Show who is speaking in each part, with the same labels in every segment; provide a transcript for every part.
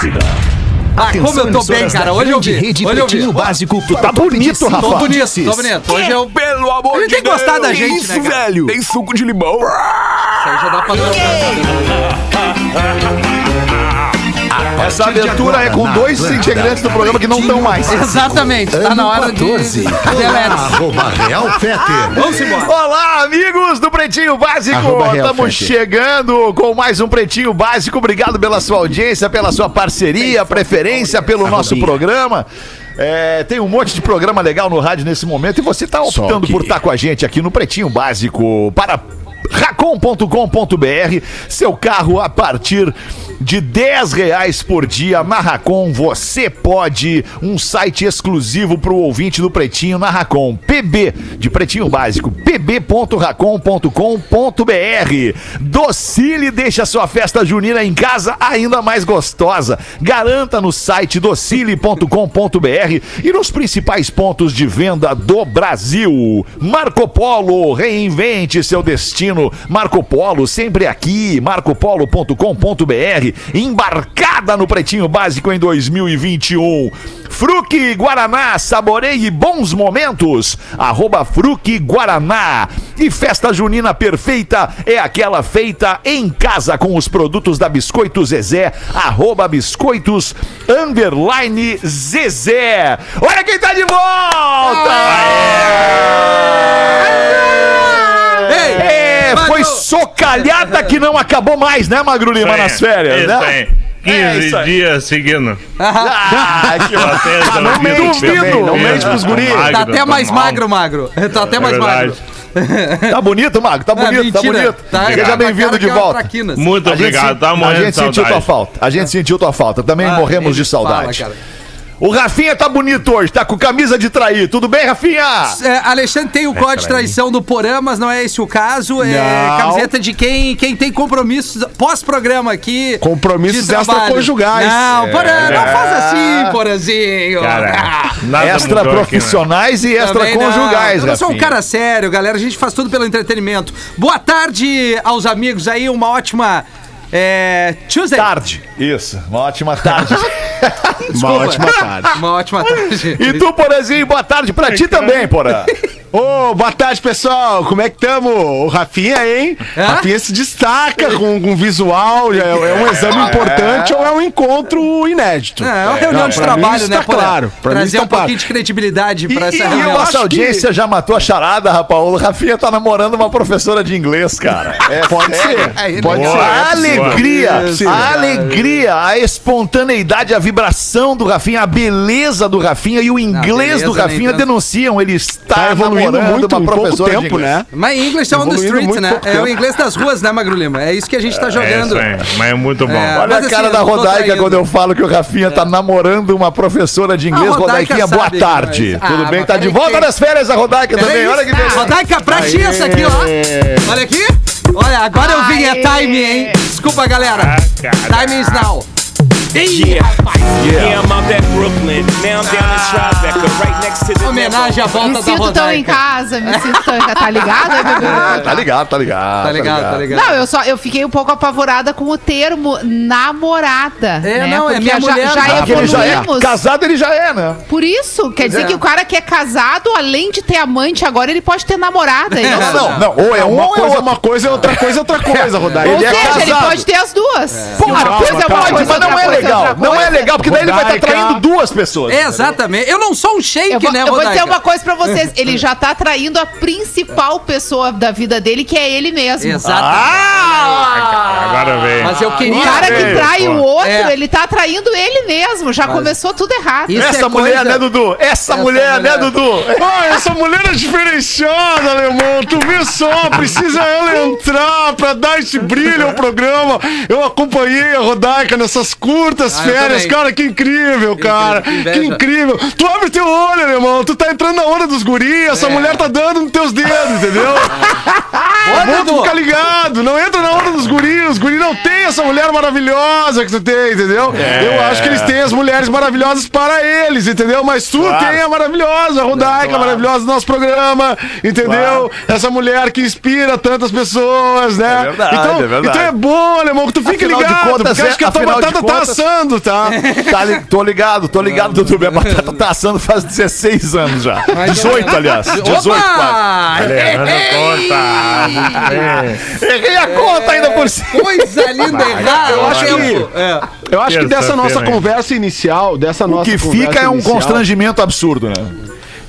Speaker 1: Atlântida.
Speaker 2: Ah, como eu tô bem, cara. Hoje eu vi.
Speaker 1: Rede
Speaker 2: Hoje eu vi.
Speaker 1: Pretinho Básico.
Speaker 3: Tu tá bonito, Rafa.
Speaker 2: Tô bonito, tô bonito. Hoje eu.
Speaker 3: Pelo amor
Speaker 2: A gente tem que gostar da gente, né, cara?
Speaker 3: velho. Tem suco de limão.
Speaker 2: Isso aí já dá pra
Speaker 3: Essa abertura é com dois integrantes do programa que não estão mais.
Speaker 2: Exatamente, tá na hora de. Delete.
Speaker 1: Arroba Real Feter.
Speaker 2: Vamos embora.
Speaker 3: Olá, amigos do Pretinho Básico! Estamos chegando com mais um Pretinho Básico. Obrigado pela sua audiência, pela sua parceria, preferência pelo nosso programa. É, tem um monte de programa legal no rádio nesse momento e você está optando
Speaker 1: que-
Speaker 3: por estar com a gente aqui no Pretinho Básico para racon.com.br. Seu carro a partir de 10 reais por dia na Racon. Você pode. Um site exclusivo para o ouvinte do Pretinho na Racon. PB de Pretinho Básico. pb.racon.com.br. Docile deixa sua festa junina em casa ainda mais gostosa. Garanta no site docile.com.br e nos principais pontos de venda do Brasil. Marco Polo, reinvente seu destino. Marco Polo, sempre aqui. marcopolo.com.br. Embarcada no Pretinho Básico em 2021. Fruque Guaraná, saboreie bons momentos. Arroba Fruque Guaraná. E festa junina perfeita é aquela feita em casa com os produtos da Biscoito Zezé. Arroba Biscoitos Underline Zezé. Olha quem tá de volta!
Speaker 2: Ei,
Speaker 3: É, foi socalhada que não acabou mais, né, Magro Lima, nas férias,
Speaker 4: Isso
Speaker 3: né?
Speaker 4: aí. 15
Speaker 3: É
Speaker 4: dias seguindo.
Speaker 3: Ah, que
Speaker 4: Até
Speaker 3: não mente
Speaker 4: duvido
Speaker 3: não pros
Speaker 4: tá
Speaker 3: guris.
Speaker 2: Tá até
Speaker 4: tá
Speaker 2: mais
Speaker 4: mal.
Speaker 2: magro, magro. Tá até
Speaker 4: É
Speaker 2: mais magro.
Speaker 3: Tá bonito, Magro, tá bonito, tá
Speaker 2: mentira.
Speaker 3: bonito.
Speaker 2: Tá-
Speaker 3: Seja
Speaker 2: tá
Speaker 3: bem-vindo de
Speaker 2: é
Speaker 3: volta.
Speaker 2: traquinas.
Speaker 4: Muito
Speaker 3: A gente
Speaker 4: obrigado,
Speaker 3: se-
Speaker 4: tá
Speaker 3: A gente sentiu tua falta. A gente sentiu tua falta. Também
Speaker 2: Ah,
Speaker 3: morremos de saudade.
Speaker 2: fala, cara.
Speaker 3: O Rafinha tá bonito hoje, tá com camisa de trair. Tudo bem, Rafinha?
Speaker 2: É, Alexandre tem o código de traição do Porã, mas não é esse o caso. É
Speaker 5: Não.
Speaker 2: camiseta de quem, quem tem compromissos pós-programa aqui.
Speaker 5: Compromissos extraconjugais.
Speaker 2: Não, Porã, não
Speaker 4: É.
Speaker 2: faz assim, Porãzinho.
Speaker 4: Cara, nada
Speaker 3: Extra
Speaker 4: mudou aqui, né?
Speaker 3: profissionais e extra
Speaker 2: Também não.
Speaker 3: conjugais,
Speaker 2: Eu não sou um cara sério, galera. A gente faz tudo pelo entretenimento. Boa tarde aos amigos aí, uma ótima. É, Tuesday.
Speaker 3: Tarde. Isso, uma ótima tarde.
Speaker 5: Uma ótima tarde.
Speaker 2: Uma ótima tarde.
Speaker 3: e tu, Porazinho, boa tarde pra ti também, Porã.
Speaker 5: Ô, boa tarde, pessoal. Como é que tamo? O Rafinha, hein?
Speaker 2: É?
Speaker 5: Rafinha se destaca com, com visual. É, é um exame importante ou é um encontro inédito?
Speaker 2: É, é uma reunião
Speaker 5: Não,
Speaker 2: de trabalho,
Speaker 5: mim
Speaker 2: né,
Speaker 5: está
Speaker 2: Porã?
Speaker 5: claro. Pra mim
Speaker 2: Trazer
Speaker 5: está
Speaker 2: um pouquinho
Speaker 5: claro.
Speaker 2: de credibilidade
Speaker 5: E-
Speaker 2: pra essa
Speaker 5: e- e
Speaker 2: reunião.
Speaker 5: eu
Speaker 3: Nossa audiência já matou a charada, rapaz. O Rafinha tá namorando uma professora de inglês, cara. É
Speaker 5: Pode ser. Pode
Speaker 4: Boa.
Speaker 5: ser.
Speaker 3: A alegria, a alegria, a espontaneidade, a vibração do Rafinha, a beleza do Rafinha e o inglês
Speaker 2: beleza
Speaker 3: do Rafinha denunciam. Ele está
Speaker 5: Tá evoluindo
Speaker 3: namorando
Speaker 5: muito
Speaker 3: uma professora de
Speaker 5: tempo,
Speaker 3: inglês.
Speaker 5: né?
Speaker 2: Mas English on the streets, né? É o inglês das ruas, né, Magro Lima? É isso que a gente tá
Speaker 4: É
Speaker 2: jogando.
Speaker 4: isso aí, mas é muito bom.
Speaker 2: É.
Speaker 3: Olha
Speaker 2: Mas
Speaker 3: a
Speaker 2: assim,
Speaker 3: cara
Speaker 2: eu
Speaker 3: da Rodaica quando eu falo que o Rafinha tá namorando uma professora de inglês. Rodaiquinha, boa tarde.
Speaker 2: mas-
Speaker 3: Tudo
Speaker 2: Ah,
Speaker 3: bem? Tá de volta
Speaker 2: que-
Speaker 3: das férias a Rodaica também. Olha que beleza.
Speaker 2: Rodaica pra ti essa aqui, ó. Olha aqui. Olha, agora eu vim, é time, hein? Desculpa, galera.
Speaker 4: Ah,
Speaker 2: Time is now.
Speaker 6: Yeah. Yeah, I'm out at Brooklyn. Now I'm down in Tribeca, right next to the
Speaker 2: Homenagem à volta
Speaker 7: Me
Speaker 2: da
Speaker 7: sinto tão em casa, me sinto tão em casa. Tá ligado, né, bebê?
Speaker 3: Tá ligado, tá ligado.
Speaker 2: Tá ligado, tá ligado.
Speaker 7: Não, eu só eu fiquei um pouco apavorada com o termo namorada.
Speaker 2: É,
Speaker 7: né?
Speaker 2: não, é
Speaker 7: Porque
Speaker 2: minha
Speaker 7: já,
Speaker 2: mulher,
Speaker 7: já
Speaker 2: tá?
Speaker 3: Porque ele já é
Speaker 7: evoluímos.
Speaker 3: casado, ele já é, né?
Speaker 7: Por isso, quer dizer
Speaker 3: é.
Speaker 7: que o cara que é casado, além de ter amante, agora ele pode ter namorada. é isso?
Speaker 3: Não, não, ou é um
Speaker 5: Uma
Speaker 3: ou é
Speaker 5: coisa é uma coisa, é outra coisa é outra coisa, Rodaica.
Speaker 7: Ou
Speaker 3: ele é
Speaker 7: seja, ele pode ter as duas.
Speaker 3: Porra,
Speaker 7: uma coisa é uma
Speaker 3: não
Speaker 7: outra
Speaker 3: é
Speaker 7: coisa
Speaker 3: legal. Não é legal, porque daí ele vai estar
Speaker 5: Rodaica.
Speaker 3: traindo duas pessoas.
Speaker 2: Exatamente. Eu não sou um shake,
Speaker 7: Eu vou,
Speaker 2: né,
Speaker 7: eu vou dizer uma coisa pra vocês. Ele já tá traindo a principal pessoa da vida dele, que é ele mesmo.
Speaker 2: Exatamente.
Speaker 3: Ah!
Speaker 4: Agora veio.
Speaker 2: Mas eu
Speaker 7: O
Speaker 2: queria...
Speaker 7: cara que trai o outro,
Speaker 2: É.
Speaker 7: ele tá traindo ele mesmo. Já começou tudo errado.
Speaker 2: Isso
Speaker 3: Essa
Speaker 2: é
Speaker 3: mulher,
Speaker 2: coisa-
Speaker 3: né, Dudu? Essa, mulher,
Speaker 2: mulher.
Speaker 3: né, Dudu?
Speaker 5: Ah, essa mulher é diferenciada, alemão. Tu vê só, precisa ela entrar pra dar esse brilho ao programa. Eu acompanhei a Rodaica nessas curtas
Speaker 2: Ah,
Speaker 5: férias. Cara, que incrível, cara.
Speaker 2: que inveja.
Speaker 5: Que incrível. Tu abre teu olho, alemão. Tu tá entrando na onda dos guris. Essa
Speaker 2: É.
Speaker 5: mulher tá dando nos teus dedos, entendeu? Vamos
Speaker 2: Dudu.
Speaker 5: ficar ligado. Não entra na onda dos guris. Os guris não tem essa mulher maravilhosa que tu tem. entendeu? Eu acho que eles têm as mulheres maravilhosas para eles, entendeu? Mas tu
Speaker 3: Claro.
Speaker 5: tem a maravilhosa, a Rodaica,
Speaker 3: Claro.
Speaker 5: maravilhosa do nosso programa, entendeu? Essa mulher que inspira tantas pessoas, né?
Speaker 3: É verdade,
Speaker 5: então,
Speaker 3: é verdade.
Speaker 5: então é bom, alemão, que tu fique
Speaker 3: Afinal de
Speaker 5: ligado,
Speaker 3: contas,
Speaker 5: porque
Speaker 3: é-
Speaker 5: acho que a tua batata tá
Speaker 3: contas-
Speaker 5: assando, tá?
Speaker 3: Tá li- tô ligado, tô ligado, Dudu. Minha batata tá assando faz 16 anos já. 18, aliás. 18 quase.
Speaker 4: Levando conta. Bem.
Speaker 3: Errei a conta ainda por cima.
Speaker 2: Coisa linda, errada.
Speaker 5: Eu acho que-
Speaker 2: É.
Speaker 5: Eu acho que dessa nossa conversa inicial, dessa
Speaker 3: O
Speaker 5: nossa
Speaker 3: que
Speaker 5: conversa
Speaker 3: fica é um constrangimento absurdo, né?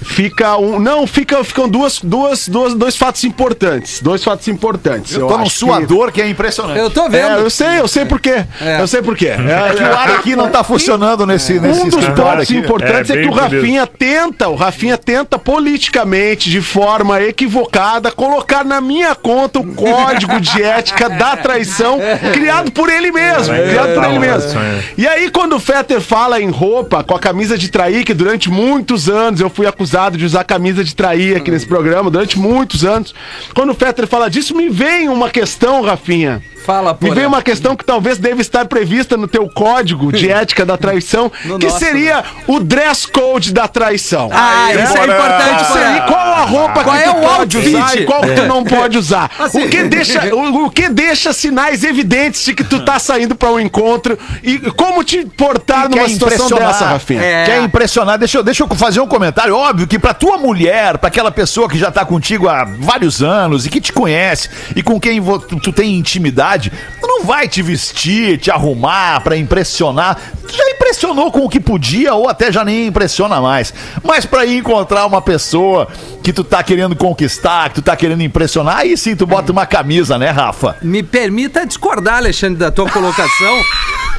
Speaker 5: Fica um. Não, fica, ficam duas, duas, duas, dois fatos importantes. Dois fatos importantes.
Speaker 3: Eu tô num
Speaker 5: acho que-
Speaker 3: suador que é impressionante.
Speaker 2: Eu tô
Speaker 5: É,
Speaker 2: vendo.
Speaker 5: eu sei, eu sei por quê.
Speaker 2: É.
Speaker 5: Eu sei por quê.
Speaker 3: É que o ar aqui não tá funcionando nesse, nesse
Speaker 5: Um dos pontos
Speaker 3: aqui.
Speaker 5: importantes
Speaker 4: É,
Speaker 5: é, que o. Rafinha tenta, o Rafinha tenta politicamente, de forma equivocada, colocar na minha conta o código de ética da traição criado por ele mesmo. criado por ele mesmo. E aí, quando o Fetter fala em roupa, com a camisa de trair, que durante muitos anos eu fui acusado de usar camisa de trair aqui nesse programa, durante muitos anos. Quando o Fetter fala disso, me vem uma questão, Rafinha.
Speaker 2: Fala,
Speaker 5: Me
Speaker 2: porra.
Speaker 5: vem uma questão que talvez deva estar prevista no teu código de ética da traição,
Speaker 2: No
Speaker 5: que
Speaker 2: nosso,
Speaker 5: seria o dress code da traição.
Speaker 2: Ah,
Speaker 5: Né?
Speaker 2: isso é importante,
Speaker 5: Qual seria-
Speaker 2: Porã.
Speaker 5: Qual a roupa
Speaker 2: Qual
Speaker 5: que
Speaker 2: é
Speaker 5: tu
Speaker 2: o
Speaker 5: pode
Speaker 2: outfit?
Speaker 5: usar e qual que tu não pode usar?
Speaker 2: Assim.
Speaker 5: O, que deixa, o, o que deixa sinais evidentes de que tu tá saindo pra um encontro e como te portar numa situação dessa, Rafinha?
Speaker 2: É.
Speaker 3: Quer impressionar? Deixa eu, deixa eu fazer um comentário. Óbvio que pra tua mulher, pra aquela pessoa que já tá contigo há vários anos e que te conhece e com quem tu, tu tem intimidade, tu não vai te vestir, te arrumar pra impressionar. Tu já impressionou com o que podia ou até já nem impressiona mais. Mas pra ir encontrar uma pessoa que tu tá querendo conquistar, que tu tá querendo impressionar, aí sim tu bota uma camisa, né, Rafa?
Speaker 2: Me permita discordar, Alexandre, da tua colocação.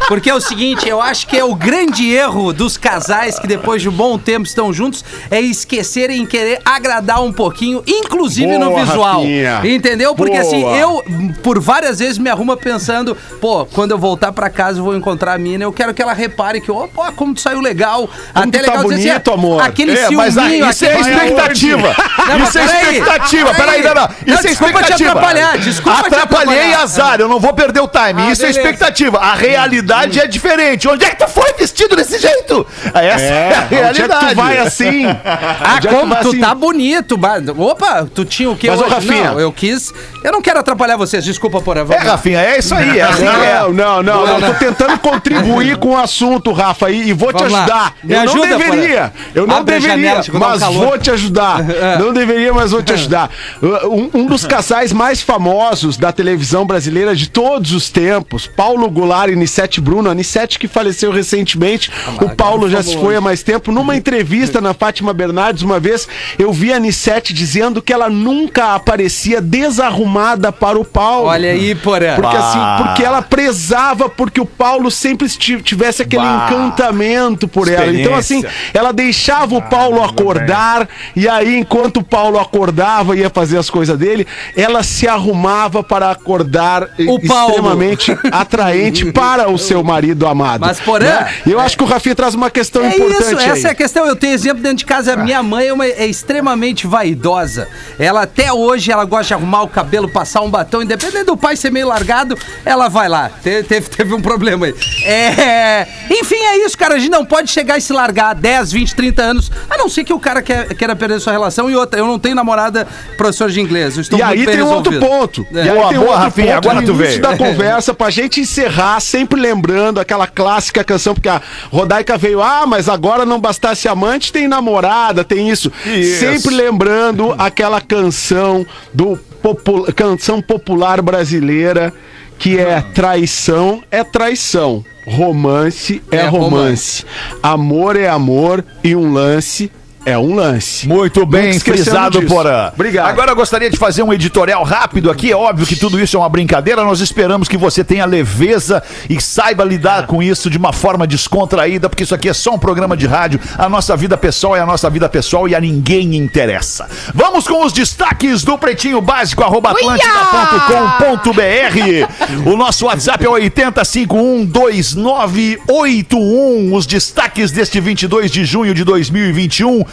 Speaker 2: Porque é o seguinte, eu acho que é o grande erro dos casais que depois de um bom tempo estão juntos é esquecerem em querer agradar um pouquinho, inclusive no
Speaker 5: Boa,
Speaker 2: visual.
Speaker 5: Rafinha.
Speaker 2: Entendeu? Porque
Speaker 5: Boa.
Speaker 2: assim, eu por várias vezes me arrumo pensando, pô, quando eu voltar pra casa eu vou encontrar a mina, eu quero que ela repare que, ó, pô, como tu saiu legal.
Speaker 5: Como tu tá
Speaker 2: legal dizer
Speaker 5: bonito, amor.
Speaker 2: Aquele
Speaker 3: É, mas
Speaker 2: ciúminho,
Speaker 3: isso é expectativa.
Speaker 2: Não,
Speaker 3: isso é expectativa. Peraí, não, não. Isso
Speaker 2: Não,
Speaker 3: é
Speaker 2: desculpa te
Speaker 3: expectativa.
Speaker 2: atrapalhar, desculpa te
Speaker 3: Atrapalhei
Speaker 2: atrapalhar.
Speaker 3: azar, eu não vou perder o time.
Speaker 2: Ah,
Speaker 3: isso é
Speaker 2: beleza.
Speaker 3: expectativa. A realidade é diferente. Onde é que tu foi vestido desse jeito? Essa é, a
Speaker 5: onde é
Speaker 3: realidade.
Speaker 5: que tu vai assim?
Speaker 2: Ah,
Speaker 5: Onde é
Speaker 2: como
Speaker 5: vai
Speaker 2: tu
Speaker 5: assim?
Speaker 2: tá bonito. Opa, tu tinha o quê
Speaker 5: Mas, ô,
Speaker 2: hoje?
Speaker 5: Rafinha.
Speaker 2: Não, eu quis... Eu não quero atrapalhar vocês, desculpa, Porã.
Speaker 3: É. Rafinha, é isso aí. É assim que é.
Speaker 5: Não, não, não, não. Eu tô tentando contribuir com o assunto, Rafa, e, e vou te
Speaker 2: Vamos lá.
Speaker 5: ajudar.
Speaker 2: Me
Speaker 5: eu
Speaker 2: ajuda,
Speaker 5: não deveria. Eu não
Speaker 2: Abre
Speaker 5: deveria,
Speaker 2: janela, um
Speaker 5: mas
Speaker 2: calor.
Speaker 5: vou te ajudar. Não deveria, mas vou te ajudar. Um, um dos casais mais famosos da televisão brasileira de todos os tempos, Paulo Goulart e Nissete Bruno. A Nissete que faleceu recentemente, o Paulo já se foi há mais tempo. Numa entrevista na Fátima Bernardes, uma vez, eu vi a Nissete dizendo que ela nunca aparecia desarrumada para o Paulo.
Speaker 2: Olha aí, Porã.
Speaker 5: Porque assim, porque ela prezava porque o Paulo sempre tivesse aquele
Speaker 3: Bah.
Speaker 5: encantamento por ela. Então assim, ela deixava o Paulo acordar e aí enquanto o Paulo acordava e ia fazer as coisas dele, ela se arrumava para acordar
Speaker 2: O
Speaker 5: e-
Speaker 2: Paulo.
Speaker 5: extremamente atraente para o seu marido amado.
Speaker 2: Mas, Porã,
Speaker 5: né? E eu acho que o Rafinha traz uma questão
Speaker 2: É
Speaker 5: importante
Speaker 2: isso, essa é a
Speaker 5: aí.
Speaker 2: questão. Eu tenho exemplo dentro de casa. Minha mãe é, uma- é extremamente vaidosa. Ela até hoje ela gosta de arrumar o cabelo, passar um batom, independente do pai ser meio largado, ela vai lá. Te- Teve, teve um problema aí. É, enfim, é isso, cara. A gente não pode chegar e se largar 10, 20, 30 anos, a não ser que o cara quer, queira perder sua relação. E outra, eu não tenho namorada professor de inglês. Eu estou
Speaker 5: E
Speaker 2: muito
Speaker 5: aí
Speaker 2: bem
Speaker 5: tem um outro ponto.
Speaker 2: É.
Speaker 5: E aí
Speaker 3: Boa,
Speaker 5: tem
Speaker 3: boa,
Speaker 5: outro
Speaker 3: Rafinha,
Speaker 5: ponto
Speaker 3: agora
Speaker 5: no
Speaker 3: tu
Speaker 5: início
Speaker 3: veio.
Speaker 5: da conversa pra gente encerrar, sempre lembrando aquela clássica canção, porque a Rodaica veio, ah, mas agora não bastasse amante, tem namorada, tem isso.
Speaker 3: Isso.
Speaker 5: Sempre lembrando aquela canção do popu- canção popular brasileira que é traição é traição. Romance é,
Speaker 2: É
Speaker 5: romance. Amor é amor e um lance é um lance.
Speaker 3: Muito bem frisado. Porã.
Speaker 5: Obrigado.
Speaker 3: Agora eu gostaria de fazer um editorial rápido aqui. É óbvio que tudo isso é uma brincadeira. Nós esperamos que você tenha leveza e saiba lidar com isso de uma forma descontraída, porque isso aqui é só um programa de rádio. A nossa vida pessoal é a nossa vida pessoal e a ninguém interessa. Vamos com os destaques do Pretinho Básico, arroba atlântida.com.br. O nosso WhatsApp é 80512981. Os destaques deste 22 de junho de 2021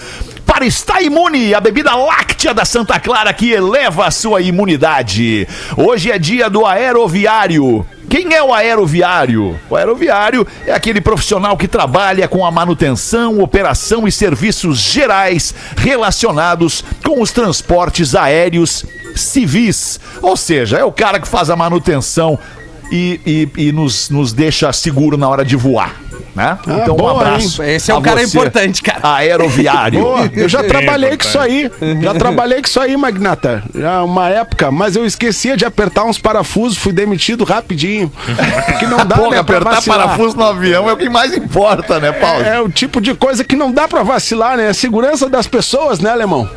Speaker 3: para estar imune, a bebida láctea da Santa Clara que eleva a sua imunidade. Hoje é dia do aeroviário. Quem é o aeroviário? O aeroviário é aquele profissional que trabalha com a manutenção, operação e serviços gerais relacionados com os transportes aéreos civis. Ou seja, é o cara que faz a manutenção e, e- e nos, nos deixa seguro na hora de voar. Né? então, um
Speaker 5: boa,
Speaker 3: abraço.
Speaker 2: Esse é um cara
Speaker 3: você,
Speaker 2: importante, cara.
Speaker 3: Aeroviário.
Speaker 5: Boa, eu já trabalhei com isso aí. Já trabalhei com isso aí, Magnata. Já uma época, mas eu esquecia de apertar uns parafusos, fui demitido rapidinho. Que não dá,
Speaker 3: Porra,
Speaker 5: né,
Speaker 3: apertar
Speaker 5: vacilar.
Speaker 3: parafuso no avião é o que mais importa, né, Paulo?
Speaker 5: É, é o tipo de coisa que não dá pra vacilar, né? A segurança das pessoas, né, alemão?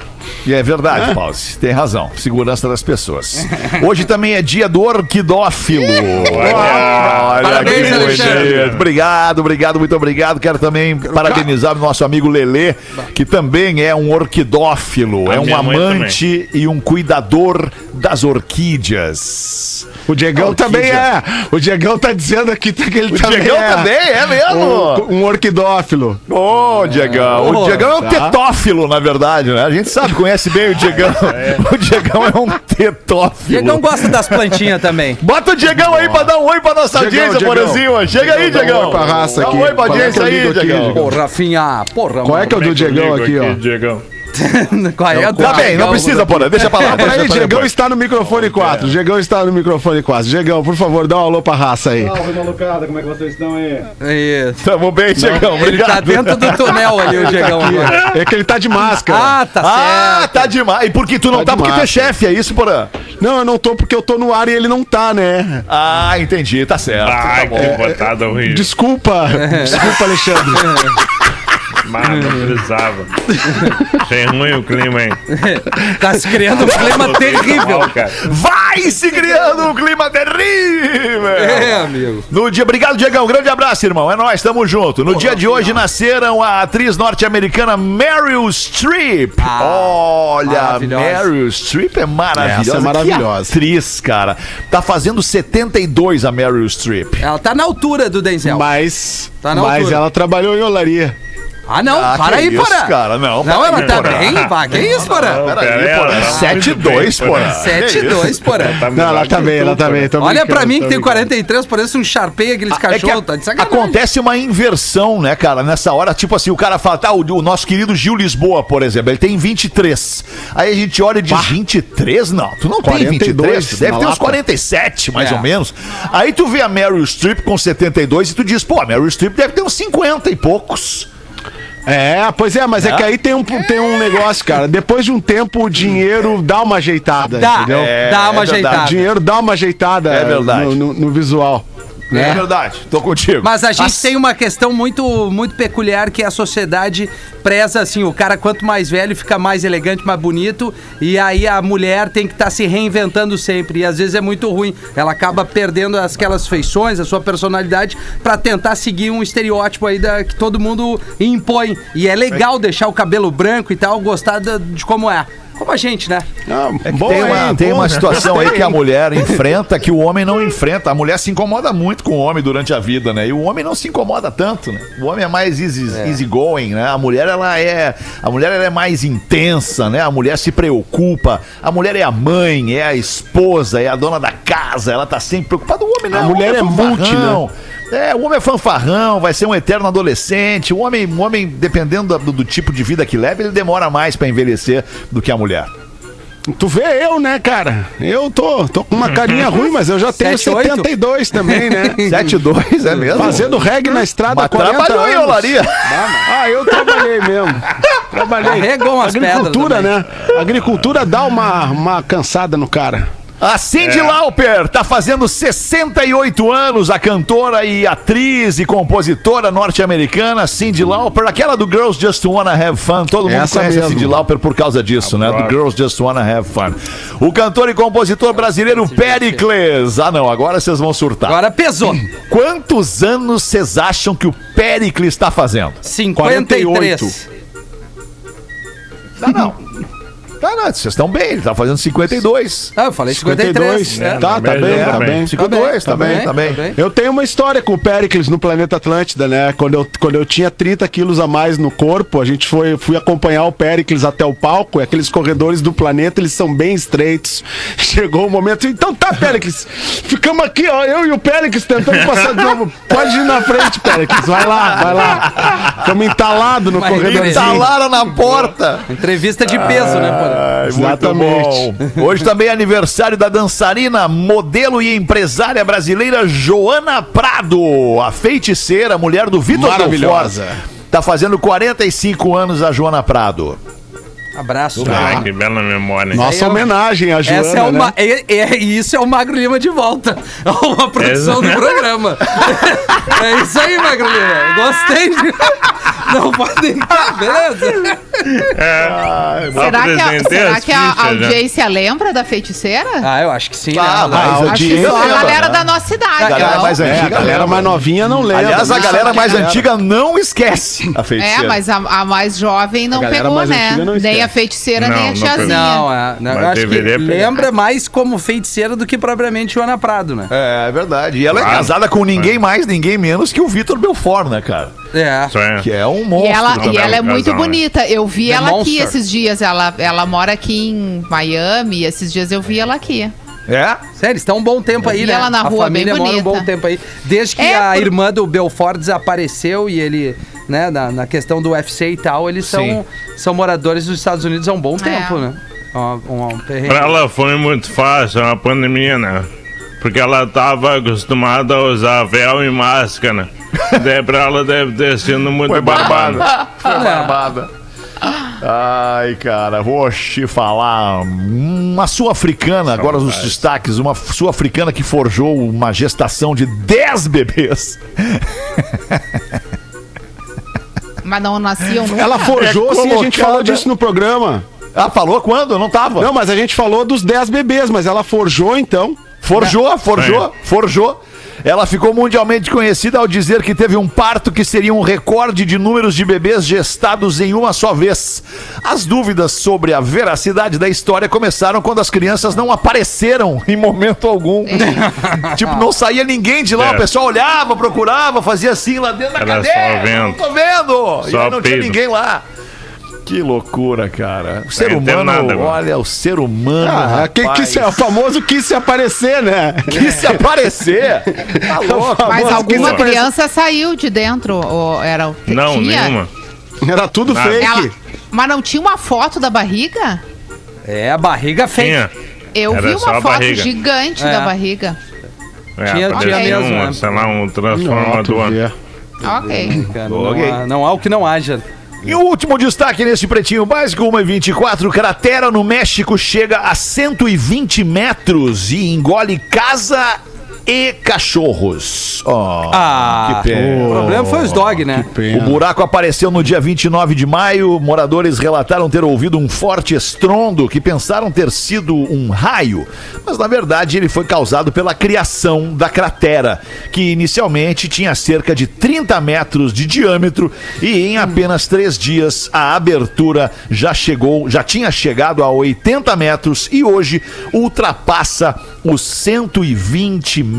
Speaker 3: E é verdade, Paulo. Tem razão. Segurança das pessoas. Hoje também é dia do orquidófilo. Olha,
Speaker 2: Parabéns,
Speaker 3: que
Speaker 2: Alexandre.
Speaker 3: bonito. Obrigado, obrigado, muito obrigado. Quero também parabenizar o nosso amigo Lelê, que também é um orquidófilo.
Speaker 6: A
Speaker 3: É um
Speaker 6: minha mãe
Speaker 3: amante e um cuidador das orquídeas.
Speaker 5: O Diegão
Speaker 3: Orquídea.
Speaker 5: também é. O Diegão tá dizendo aqui que ele
Speaker 3: O
Speaker 5: também
Speaker 3: Diegão
Speaker 5: é.
Speaker 3: também é mesmo?
Speaker 5: Um, um orquidófilo.
Speaker 3: Ô, Diegão. O Diegão é um
Speaker 5: tá.
Speaker 3: tetófilo, na verdade, né? A gente sabe, conhece bem o Diegão. O Diegão é um tetófilo.
Speaker 2: Diegão gosta das plantinhas também.
Speaker 3: Bota o Diegão aí pra dar um oi pra nossa
Speaker 5: Diegão,
Speaker 3: audiência,
Speaker 5: Diegão.
Speaker 3: Porazinho. Chega aí,
Speaker 5: Dá um
Speaker 3: Diegão.
Speaker 5: oi pra raça
Speaker 3: Dá um
Speaker 5: aqui.
Speaker 3: oi pra
Speaker 5: é
Speaker 3: audiência aí,
Speaker 5: aqui,
Speaker 3: Diegão.
Speaker 5: Diegão?
Speaker 2: Rafinha, porra,
Speaker 5: Qual é que é o do Diegão aqui, ó?
Speaker 6: Diegão.
Speaker 2: Qual é a
Speaker 3: Tá bem, não precisa, Porã. Deixa pra lá.
Speaker 5: Peraí,
Speaker 3: Deixa pra
Speaker 5: Diegão está no microfone 4. Diegão está no microfone 4. Diegão, por favor, dá um alô pra raça aí.
Speaker 2: Isso.
Speaker 3: Tamo bem, Diegão.
Speaker 2: Ele tá
Speaker 3: Obrigado.
Speaker 2: dentro do túnel ali, o Diegão. agora.
Speaker 5: É que ele tá de máscara.
Speaker 2: Ah, tá
Speaker 3: Ah,
Speaker 2: certo.
Speaker 3: tá demais. E por que tu não
Speaker 5: Tá
Speaker 3: tá? Porque tu é chefe, é isso, Porã?
Speaker 5: Não, eu não tô porque eu tô no ar e ele não tá, né?
Speaker 3: Ah, entendi. Tá certo.
Speaker 6: Ai,
Speaker 3: Tá
Speaker 6: que
Speaker 3: bom.
Speaker 6: botada horrível.
Speaker 5: Desculpa. Desculpa, Alexandre.
Speaker 6: Mano, não precisava. Achei ruim o clima, hein?
Speaker 2: Tá se criando um clima terrível.
Speaker 6: Mal.
Speaker 3: Vai se criando um clima terrível.
Speaker 2: É, amigo.
Speaker 3: No dia, obrigado, Diegão. Grande abraço, irmão. É nóis, tamo junto. No dia de hoje nasceram a atriz norte-americana Meryl Streep. Olha,
Speaker 2: Ah, maravilhosa.
Speaker 3: Meryl Streep é maravilhosa.
Speaker 5: Essa é maravilhosa.
Speaker 3: Que atriz, cara. Tá fazendo 72 a Meryl Streep.
Speaker 2: Ela tá na altura do Denzel.
Speaker 5: Mas,
Speaker 2: Tá na
Speaker 5: mas
Speaker 2: altura.
Speaker 5: ela trabalhou em olaria.
Speaker 2: Ah, não,
Speaker 3: Ah,
Speaker 2: para aí,
Speaker 3: isso,
Speaker 2: Porã.
Speaker 3: cara. Não,
Speaker 2: Não, ela tá
Speaker 3: Porã.
Speaker 2: bem, pá. Que isso, Porã?
Speaker 3: Peraí,
Speaker 6: tá
Speaker 3: 7-2,
Speaker 6: muito bem,
Speaker 3: porra.
Speaker 2: 7-2, Porã.
Speaker 6: Tá
Speaker 5: Não, ela tá bem, ela tá bem.
Speaker 2: Olha pra mim que tem
Speaker 5: brincando.
Speaker 2: 43, parece um Sharpei, aqueles
Speaker 3: É que
Speaker 2: cachorros. Tá de sacanagem.
Speaker 3: acontece uma inversão, né, cara? Nessa hora, tipo assim, o cara fala, tá, o, o nosso querido Gil Lisboa, por exemplo, ele tem 23. Aí a gente olha e diz, 23? Não, tu não tem
Speaker 5: 42
Speaker 3: 23, tu deve ter uns
Speaker 5: lata.
Speaker 3: 47, mais
Speaker 2: É.
Speaker 3: ou menos. Aí tu vê a Meryl Streep com 72 e tu diz, pô, a Meryl Streep deve ter uns 50 e poucos.
Speaker 5: É, pois é, mas é, que aí tem um, tem um negócio, cara. Depois de um tempo, o dinheiro dá uma ajeitada,
Speaker 2: Dá,
Speaker 5: entendeu?
Speaker 3: É,
Speaker 2: dá uma
Speaker 3: é verdade.
Speaker 5: O
Speaker 2: ajeitada.
Speaker 5: dinheiro dá uma ajeitada
Speaker 3: É verdade.
Speaker 5: no, no- no visual.
Speaker 3: É,
Speaker 5: Né?
Speaker 3: verdade, tô contigo.
Speaker 2: Mas a gente
Speaker 3: As-
Speaker 2: tem uma questão muito, muito peculiar que a sociedade preza assim, o cara quanto mais velho fica mais elegante, mais bonito, e aí a mulher tem que estar se reinventando sempre, e às vezes é muito ruim. Ela acaba perdendo as- aquelas feições, a sua personalidade pra tentar seguir um estereótipo aí da, que todo mundo impõe. E é legal deixar o cabelo branco e tal, gostar da- de como é. Como a gente, né?
Speaker 5: Ah,
Speaker 3: É que
Speaker 5: bom,
Speaker 3: tem uma,
Speaker 5: hein?
Speaker 3: tem
Speaker 5: Bom,
Speaker 3: uma
Speaker 5: né?
Speaker 3: situação aí que a mulher enfrenta que o homem não enfrenta. A mulher se incomoda muito com o homem durante a vida, né? E o homem não se incomoda tanto, né? O homem é mais easy, easy going, né? A mulher ela é, a mulher ela é mais intensa, né? A mulher se preocupa. A mulher é a mãe, é a esposa, é a dona da casa. Ela tá sempre preocupada. O homem não.
Speaker 5: A mulher
Speaker 3: homem
Speaker 5: é multi,
Speaker 3: fanfarrão. É, o homem é fanfarrão, vai ser um eterno adolescente. O homem, o homem dependendo do, do tipo de vida que leva, ele demora mais pra envelhecer do que a mulher.
Speaker 5: Tu vê eu, né, cara? Eu tô, tô com uma carinha ruim, mas eu já tenho
Speaker 2: Sete, oito?
Speaker 5: 72 também, né?
Speaker 3: 7-2, é mesmo?
Speaker 5: Fazendo reggae na estrada há
Speaker 3: Mas
Speaker 5: 40
Speaker 3: trabalhou em olaria.
Speaker 5: Ah, eu trabalhei mesmo. Trabalhei.
Speaker 2: Carregou umas
Speaker 5: Agricultura,
Speaker 2: pedras
Speaker 5: né? Agricultura dá uma, uma cansada no cara.
Speaker 3: A Cindy Lauper tá fazendo 68 anos, a cantora e atriz e compositora norte-americana Cindy Lauper, aquela do Girls Just Wanna Have Fun. Todo mundo
Speaker 5: Essa
Speaker 3: conhece a
Speaker 5: mesmo.
Speaker 3: Cindy Lauper por causa disso, né? Do. Girls Just Wanna Have Fun. O cantor e compositor brasileiro Pericles. Ah, não, agora vocês vão surtar.
Speaker 2: Agora pesou.
Speaker 3: Quantos anos vocês acham que o Pericles está fazendo?
Speaker 2: 53.
Speaker 3: Não, não. Tá, não, vocês estão bem, ele tá fazendo 52.
Speaker 2: Ah, eu falei 53.
Speaker 5: 52.
Speaker 2: é.
Speaker 5: Tá, tá
Speaker 4: bem,
Speaker 5: bem,
Speaker 4: tá
Speaker 5: tá
Speaker 4: bem.
Speaker 5: bem.
Speaker 3: 52, tá bem, tá bem.
Speaker 5: Eu tenho uma história com o Pericles no planeta Atlântida, né? Quando eu, quando eu tinha 30 quilos a mais no corpo, a gente foi fui acompanhar o Pericles até o palco, e aqueles corredores do planeta, eles são bem estreitos. Chegou o momento, então tá, Pericles, ficamos aqui, ó, eu e o Pericles tentando passar de novo. Pode ir na frente, Pericles, vai lá, vai lá. Ficamos entalados no
Speaker 2: Mas tá
Speaker 3: Instalaram na porta.
Speaker 2: Entrevista de peso, né, Porã?
Speaker 3: Ai, muito
Speaker 5: Exatamente.
Speaker 3: bom. Hoje também é aniversário da dançarina, modelo e empresária brasileira Joana Prado, a feiticeira, mulher do Vitor
Speaker 5: Maravilhosa.
Speaker 3: Belfort. Tá fazendo 45 anos a Joana Prado.
Speaker 2: Abraço.
Speaker 4: Ai, que bela memória.
Speaker 5: Nossa
Speaker 2: ó,
Speaker 5: homenagem à Joana,
Speaker 2: Essa é uma.
Speaker 5: né?
Speaker 2: É, é- isso é o Magro Lima de volta. Uma produção do programa. É isso aí, Magro Lima. Gostei de. Não podem. Beleza.
Speaker 7: Será que, a, será que a
Speaker 4: né?
Speaker 7: audiência lembra da feiticeira?
Speaker 2: Ah, eu acho que sim,
Speaker 3: Ah,
Speaker 2: né?
Speaker 3: mas
Speaker 5: a
Speaker 3: a
Speaker 7: Acho que
Speaker 3: audiência
Speaker 7: só a
Speaker 3: lembra,
Speaker 7: galera
Speaker 3: né?
Speaker 7: da nossa idade.
Speaker 3: A galera
Speaker 7: não?
Speaker 3: mais
Speaker 5: É,
Speaker 3: antiga
Speaker 5: a galera mais novinha não lembra.
Speaker 3: Aliás, a
Speaker 5: né?
Speaker 3: galera mais
Speaker 5: Galera.
Speaker 3: antiga não esquece a feiticeira.
Speaker 7: É, mas a, a mais jovem não pegou,
Speaker 5: mais
Speaker 7: né?
Speaker 5: não
Speaker 7: nem a feiticeira,
Speaker 4: Não,
Speaker 7: nem a
Speaker 4: não
Speaker 7: tiazinha.
Speaker 2: Não, é, não, eu
Speaker 4: Mas
Speaker 2: acho que
Speaker 4: pegar.
Speaker 2: lembra mais como feiticeira do que propriamente Joana Prado, né?
Speaker 3: É, é verdade. E ela é
Speaker 4: Claro.
Speaker 3: casada com ninguém mais, ninguém menos que o Vitor Belfort, né, cara?
Speaker 2: É.
Speaker 4: É.
Speaker 3: Que é um
Speaker 7: E
Speaker 3: monstro
Speaker 7: ela,
Speaker 3: também.
Speaker 7: e ela é
Speaker 4: casal,
Speaker 7: muito
Speaker 4: né?
Speaker 7: bonita. Eu vi
Speaker 2: The
Speaker 7: ela aqui
Speaker 2: Monster.
Speaker 7: esses dias. Ela, ela mora aqui em Miami. Esses dias eu vi ela aqui.
Speaker 3: É?
Speaker 2: Sério, estão um bom tempo aí,
Speaker 7: vi
Speaker 2: né?
Speaker 7: ela na
Speaker 2: a
Speaker 7: rua,
Speaker 2: família
Speaker 7: bem
Speaker 2: mora um bom tempo aí. Desde que
Speaker 7: É,
Speaker 2: a
Speaker 7: por-
Speaker 2: irmã do Belfort desapareceu e ele, né, na, na questão do UFC e tal, eles são, são moradores dos Estados Unidos há um bom tempo, né? Um, um, perrengue.
Speaker 4: Pra ela foi muito fácil a pandemia, né? Porque ela tava acostumada a usar véu e máscara. Daí pra ela deve ter sido muito
Speaker 3: Foi
Speaker 4: barbada.
Speaker 3: barbada. Foi barbada. Ai, cara, vou te falar. Uma sul-africana, agora os destaques, uma sul-africana que forjou uma gestação de 10 bebês.
Speaker 7: Mas não nasciam nunca.
Speaker 5: Ela forjou,
Speaker 3: É
Speaker 5: sim, a gente falou disso no programa.
Speaker 3: Ah, falou quando? Eu não tava.
Speaker 5: Não, mas a gente falou dos 10 bebês, mas ela forjou então.
Speaker 3: Forjou, forjou, forjou. Ela ficou mundialmente conhecida ao dizer que teve um parto que seria um recorde de números de bebês gestados em uma só vez. As dúvidas sobre a veracidade da história começaram quando as crianças não apareceram em momento algum. tipo, não saía ninguém de lá,
Speaker 4: É.
Speaker 3: o pessoal olhava, procurava, fazia assim lá dentro da
Speaker 4: Era
Speaker 3: cadeia.
Speaker 4: só vento.
Speaker 3: Não tô vendo! e
Speaker 4: Só
Speaker 3: aí não tinha ninguém lá. Que loucura, cara. O ser
Speaker 4: Tá
Speaker 3: humano,
Speaker 4: agora.
Speaker 3: olha, o ser humano.
Speaker 5: Ah, que,
Speaker 3: rapaz.
Speaker 5: que se, o famoso quis se aparecer, né?
Speaker 3: quis se aparecer. Tá louco.
Speaker 7: Mas alguma
Speaker 5: quis
Speaker 7: criança saiu de dentro. Ou era o
Speaker 4: Não,
Speaker 7: tinha?
Speaker 4: nenhuma.
Speaker 5: Era tudo
Speaker 4: Nada.
Speaker 5: fake.
Speaker 7: Ela, mas não tinha uma foto da barriga?
Speaker 2: É, a barriga fake.
Speaker 4: Tinha.
Speaker 7: Eu
Speaker 4: Era
Speaker 7: vi uma foto
Speaker 4: barriga.
Speaker 7: gigante
Speaker 2: É.
Speaker 7: da barriga.
Speaker 4: É,
Speaker 2: Tinha- tinha mesmo,
Speaker 4: um,
Speaker 2: né?
Speaker 4: sei lá, um transformador.
Speaker 7: Ok.
Speaker 2: Cara, não, há, não há o que não haja.
Speaker 3: E o último destaque nesse pretinho básico, 1 e 24, cratera no México chega a 120 metros e engole casa e cachorros. Oh,
Speaker 2: Ah,
Speaker 3: que pena.
Speaker 2: o problema foi os dog, né?
Speaker 3: O buraco apareceu no dia 29 de maio. Moradores relataram ter ouvido um forte estrondo que pensaram ter sido um raio, mas na verdade ele foi causado pela criação da cratera, que inicialmente tinha cerca de 30 metros de diâmetro e em apenas três dias a abertura já chegou, já tinha chegado a 80 metros e hoje ultrapassa os 120 metros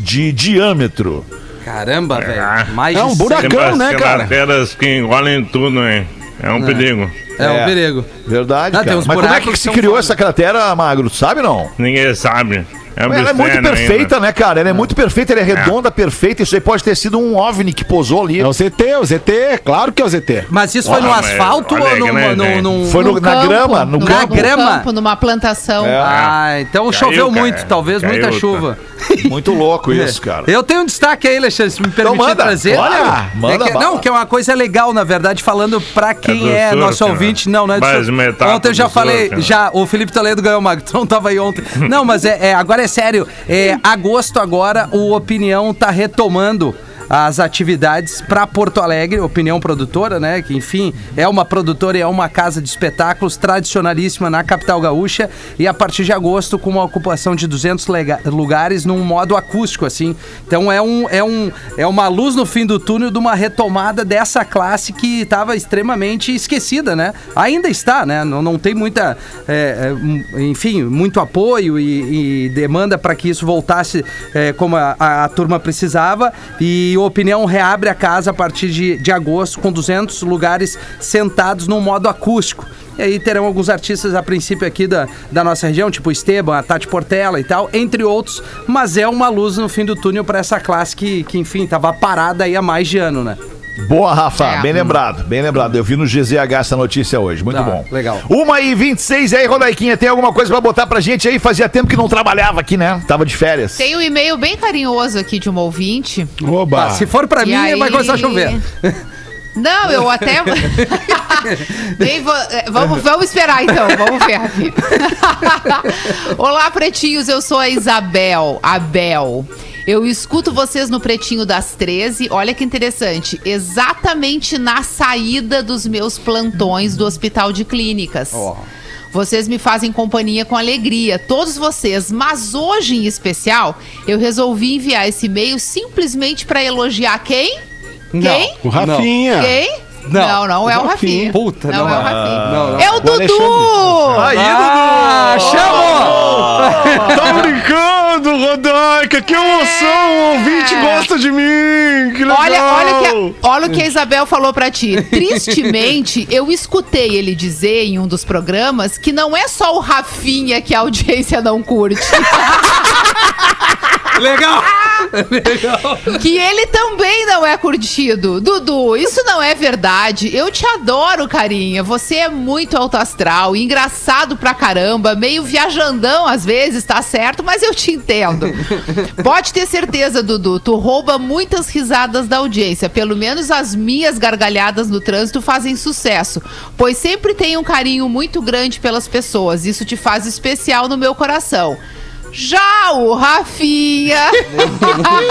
Speaker 3: de diâmetro.
Speaker 2: Caramba,
Speaker 4: Ah.
Speaker 2: velho. Mais
Speaker 5: É um
Speaker 4: Tem
Speaker 5: Cagão, né, cara?
Speaker 4: crateras que engolem tudo, hein? É um perigo.
Speaker 2: É, um perigo.
Speaker 3: Verdade,
Speaker 2: Não, tem
Speaker 3: cara. Mas como é que
Speaker 2: que
Speaker 3: se criou essa cratera, Magro? Sabe não?
Speaker 4: Ninguém sabe. É um
Speaker 3: Ela é muito perfeita,
Speaker 4: ainda.
Speaker 3: né, cara? Ela é muito perfeita, ela é redonda, perfeita. Isso aí pode ter sido um OVNI que posou ali.
Speaker 5: É o ZT, o ZT, claro que é o ZT.
Speaker 2: Mas isso foi no
Speaker 4: Ah, mas
Speaker 2: asfalto ou num,
Speaker 4: né,
Speaker 2: num,
Speaker 4: gente?
Speaker 2: num-
Speaker 3: Foi no-
Speaker 7: Num
Speaker 3: na grama, no campo.
Speaker 2: grama.
Speaker 7: campo, numa plantação.
Speaker 2: Ah, então
Speaker 4: Caiu,
Speaker 2: choveu
Speaker 4: cara.
Speaker 2: muito, talvez
Speaker 4: Caiu,
Speaker 2: muita
Speaker 4: tá.
Speaker 3: Muito louco isso, cara.
Speaker 2: Eu tenho um destaque aí, Alexandre, se me permitir
Speaker 3: manda,
Speaker 2: trazer.
Speaker 3: claro, manda
Speaker 2: É que-
Speaker 3: bala.
Speaker 2: não, que é uma coisa legal, na verdade, falando pra quem
Speaker 4: do
Speaker 2: é,
Speaker 4: surf,
Speaker 2: nosso
Speaker 4: né?
Speaker 2: ouvinte. Não, não é do
Speaker 4: Mais uma etapa
Speaker 2: Ontem eu já falei,
Speaker 4: surf,
Speaker 2: já, o Felipe Toledo ganhou uma, tu não tava aí ontem. Não, mas é, é, agora é sério. É, agosto agora, o Opinião tá retomando as atividades para Porto Alegre, Opinião Produtora, né? Que enfim é uma produtora e é uma casa de espetáculos tradicionalíssima na capital gaúcha e a partir de agosto com uma ocupação de 200 lega- lugares num modo acústico assim. Então é um é um é uma luz no fim do túnel de uma retomada dessa classe que estava extremamente esquecida, né? Ainda está, né? Não, não tem muita, é, é, enfim, muito apoio e, e demanda para que isso voltasse é, como a, a- a turma precisava. E Opinião reabre a casa a partir de, de agosto com 200 lugares sentados num modo acústico. E aí terão alguns artistas a princípio aqui da, da nossa região, tipo Esteban, a Tati Portela e tal, entre outros, mas é uma luz no fim do túnel para essa classe que, que, enfim, tava parada aí há mais de ano, né?
Speaker 3: Boa, Rafa.
Speaker 7: É.
Speaker 3: Bem lembrado, bem lembrado. Eu vi no GZH essa notícia hoje. Muito
Speaker 2: Tá,
Speaker 3: bom.
Speaker 2: legal.
Speaker 3: Uma e 26 e aí, Rodaiquinha, tem alguma coisa pra botar pra gente aí? Fazia tempo que não trabalhava aqui, né? Tava de férias.
Speaker 7: Tem um e-mail bem carinhoso aqui de uma ouvinte.
Speaker 5: Oba.
Speaker 2: Ah, se for para
Speaker 7: E
Speaker 2: mim,
Speaker 7: aí-
Speaker 2: vai começar a chover.
Speaker 7: Não, eu até. Bem, é, vamos, vamos esperar então, vamos ver aqui. Olá, pretinhos, eu sou a Isabel, Abel. Eu escuto vocês no Pretinho das 13. Olha que interessante. Exatamente na saída dos meus plantões do Hospital de Clínicas. Vocês me fazem companhia com alegria, todos vocês. Mas hoje, em especial, eu resolvi enviar esse e-mail simplesmente para elogiar quem? Quem?
Speaker 5: O Rafinha.
Speaker 7: Quem?
Speaker 2: Não.
Speaker 7: Não, não, é o Rafinha.
Speaker 2: Puta,
Speaker 7: não,
Speaker 2: não
Speaker 7: é o
Speaker 2: é.
Speaker 7: Rafinha.
Speaker 2: Não, não.
Speaker 7: É o Dudu!
Speaker 3: Aí,
Speaker 2: Ah, chamou!
Speaker 5: Tá brincando, Rodaica? Que emoção! O ouvinte gosta de mim! Que legal!
Speaker 7: Olha, olha, que a- olha o que a Isabel falou pra ti. Tristemente, eu escutei ele dizer em um dos programas que não é só o Rafinha que a audiência não curte.
Speaker 2: Legal!
Speaker 7: que ele também não é curtido. Dudu, isso não é verdade. Eu te adoro, carinha. Você é muito alto astral, engraçado pra caramba, meio viajandão às vezes, tá certo, mas eu te entendo. Pode ter certeza, Dudu, tu rouba muitas risadas da audiência. Pelo menos as minhas gargalhadas no trânsito fazem sucesso, pois sempre tem um carinho muito grande pelas pessoas. Isso te faz especial no meu coração. Já o Rafinha.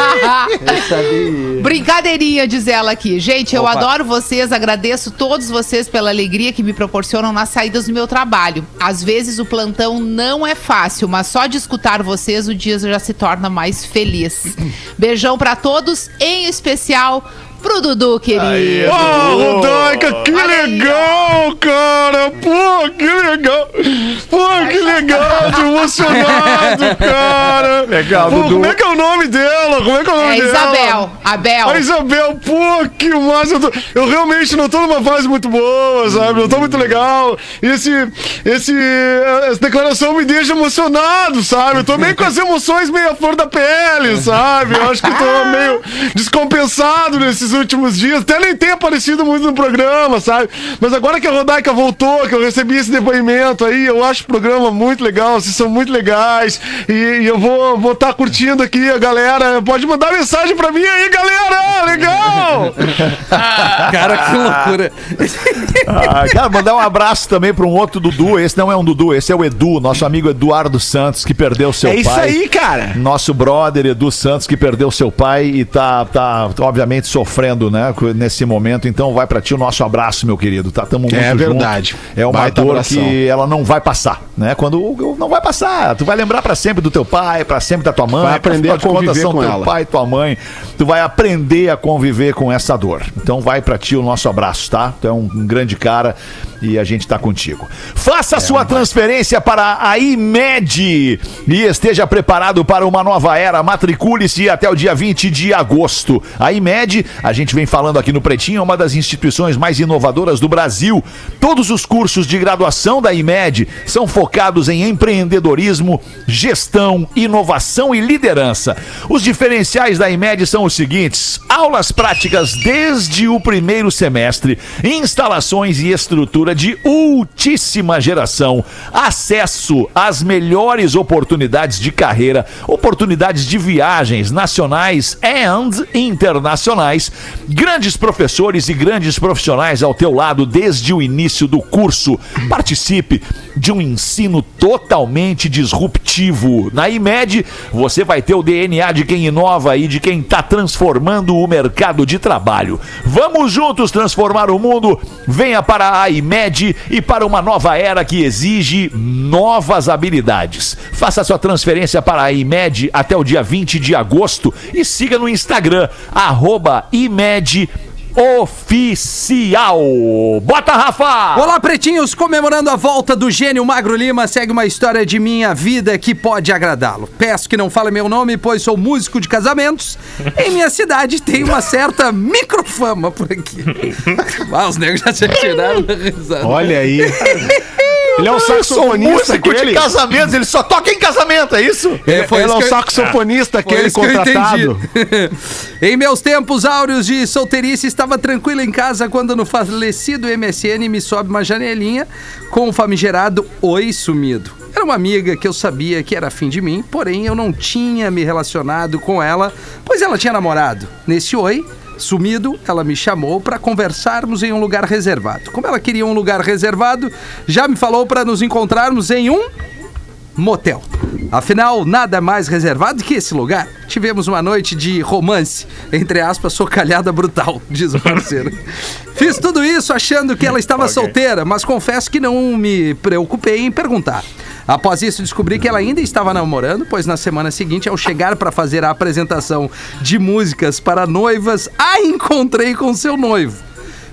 Speaker 7: Brincadeirinha, diz ela aqui. Gente, eu
Speaker 2: Opa.
Speaker 7: adoro vocês, agradeço todos vocês pela alegria que me proporcionam nas saídas do meu trabalho. Às vezes o plantão não é fácil, mas só de escutar vocês o dia já se torna mais feliz. Beijão pra todos, em especial pro Dudu, querido.
Speaker 5: Ô, Rodaica, que
Speaker 7: aí,
Speaker 5: legal, cara! Pô, que legal! Pô, que legal! Tô emocionado, cara!
Speaker 3: Legal,
Speaker 5: Pô,
Speaker 3: Dudu.
Speaker 5: Como é que é o nome dela? Como é que é o nome
Speaker 7: É
Speaker 5: dela?
Speaker 7: Isabel, Abel.
Speaker 5: A Isabel, pô, que massa! Eu, tô- eu realmente não tô numa fase muito boa, sabe? Eu tô muito legal. E esse, esse, essa declaração me deixa emocionado, sabe? Eu tô meio com as emoções meio à flor da pele, sabe? Eu acho que tô meio descompensado nesses últimos dias. Até nem tem aparecido muito no programa, sabe? Mas agora que a Rodaica voltou, que eu recebi esse depoimento aí, eu acho o programa muito legal, vocês são muito legais. E, e eu vou estar vou tá curtindo aqui a galera. Pode mandar mensagem pra mim aí, galera! Legal!
Speaker 2: Cara, que loucura.
Speaker 3: Ah, cara, mandar um abraço também pra um outro Dudu. Esse não é um Dudu, esse é o Edu, nosso amigo Eduardo Santos, que perdeu seu
Speaker 5: é
Speaker 3: pai.
Speaker 5: isso aí, cara!
Speaker 3: Nosso brother Edu Santos, que perdeu seu pai e tá, tá obviamente, sofrendo, né, co- nesse momento. Então vai pra ti o nosso abraço, meu querido. Tá, tamo muito
Speaker 5: É
Speaker 3: junto.
Speaker 5: verdade.
Speaker 3: É uma
Speaker 5: Baita
Speaker 3: dor
Speaker 5: abração.
Speaker 3: que ela não vai passar, né? Quando não vai passar, tu vai lembrar pra sempre do teu pai, pra sempre da tua mãe.
Speaker 5: Vai aprender a conviver com
Speaker 3: teu
Speaker 5: ela.
Speaker 3: pai, tua mãe. Tu vai aprender a conviver com essa dor. Então vai pra ti o nosso abraço, tá? Tu é um, um grande cara e a gente tá contigo. Faça a sua transferência para a IMED e esteja preparado para uma nova era. Matricule-se até o dia 20 de agosto. A IMED, a gente vem falando aqui no Pretinho, é uma das instituições mais inovadoras do Brasil. Todos os cursos de graduação da IMED são focados em empreendedorismo, gestão, inovação e liderança. Os diferenciais da IMED são os seguintes: aulas práticas desde o primeiro semestre, instalações e estrutura de ultíssima geração, acesso às melhores oportunidades de carreira, oportunidades de viagens nacionais and internacionais, grandes professores e grandes profissionais ao teu lado desde o início do curso. Participe de um ensino totalmente disruptivo. Na IMED, você vai ter o DNA de quem inova e de quem está transformando o mercado de trabalho. Vamos juntos transformar o mundo. Venha para a IMED e para uma nova era que exige novas habilidades. Faça sua transferência para a IMED até o dia 20 de agosto e siga no Instagram, arroba IMED Oficial. Bota, Rafa!
Speaker 2: Olá, pretinhos! Comemorando a volta do gênio Magro Lima, segue uma história de minha vida que pode agradá-lo. Peço que não fale meu nome, pois sou músico de casamentos. Em minha cidade tem uma certa microfama por aqui. Ah, os negros já se tiraram da risada.
Speaker 5: Olha aí. Ele é um saxofonista
Speaker 3: músico
Speaker 5: aquele.
Speaker 3: de casamentos, ele só toca em casamento, é isso?
Speaker 5: Ele,
Speaker 2: foi
Speaker 5: ele é um
Speaker 2: que eu-
Speaker 5: saxofonista aquele
Speaker 2: que eu
Speaker 5: contratado.
Speaker 2: entendi. em meus tempos áureos de solteirice, estava tranquilo em casa quando no falecido MSN me sobe uma janelinha com o famigerado Oi sumido. Era uma amiga que eu sabia que era afim de mim, porém eu não tinha me relacionado com ela, pois ela tinha namorado. Nesse Oi, sumido, ela me chamou para conversarmos em um lugar reservado. Como ela queria um lugar reservado, já me falou para nos encontrarmos em um motel. Afinal, nada mais reservado que esse lugar. Tivemos uma noite de romance, entre aspas, socalhada brutal, diz o parceiro. Fiz tudo isso achando que ela estava solteira, mas confesso que não me preocupei em perguntar. Após isso, descobri que ela ainda estava namorando, pois na semana seguinte, ao chegar para fazer a apresentação de músicas para noivas, a encontrei com seu noivo.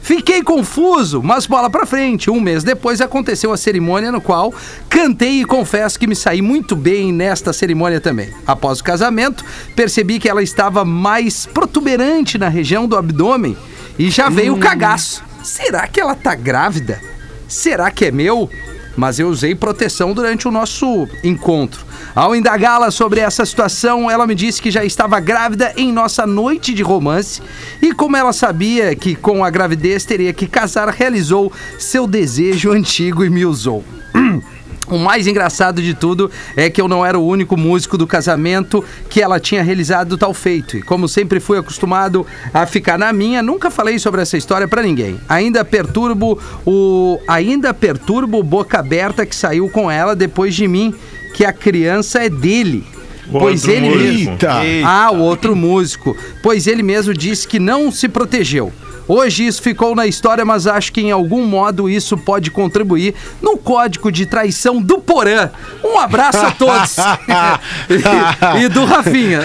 Speaker 2: Fiquei confuso, mas bola pra frente. Um mês depois aconteceu a cerimônia no qual cantei e confesso que me saí muito bem nesta cerimônia também. Após o casamento, percebi que ela estava mais protuberante na região do abdômen e já veio o cagaço. Será que ela tá grávida? Será que é meu? Mas eu usei proteção durante o nosso encontro. Ao indagá-la sobre essa situação, ela me disse que já estava grávida em nossa noite de romance e, como ela sabia que com a gravidez teria que casar, realizou seu desejo antigo e me usou. O mais engraçado de tudo é que eu não era o único músico do casamento que ela tinha realizado tal feito. E como sempre fui acostumado a ficar na minha, nunca falei sobre essa história pra ninguém. Ainda perturbo o ainda perturbo boca aberta que saiu com ela depois de mim, que a criança é dele.
Speaker 4: O
Speaker 2: pois ele
Speaker 4: músico.
Speaker 5: Eita.
Speaker 2: ah, o outro músico. Pois ele mesmo disse que não se protegeu. Hoje isso ficou na história, mas acho que em algum modo isso pode contribuir no código de traição do Porã. Um abraço a todos. e, e do Rafinha.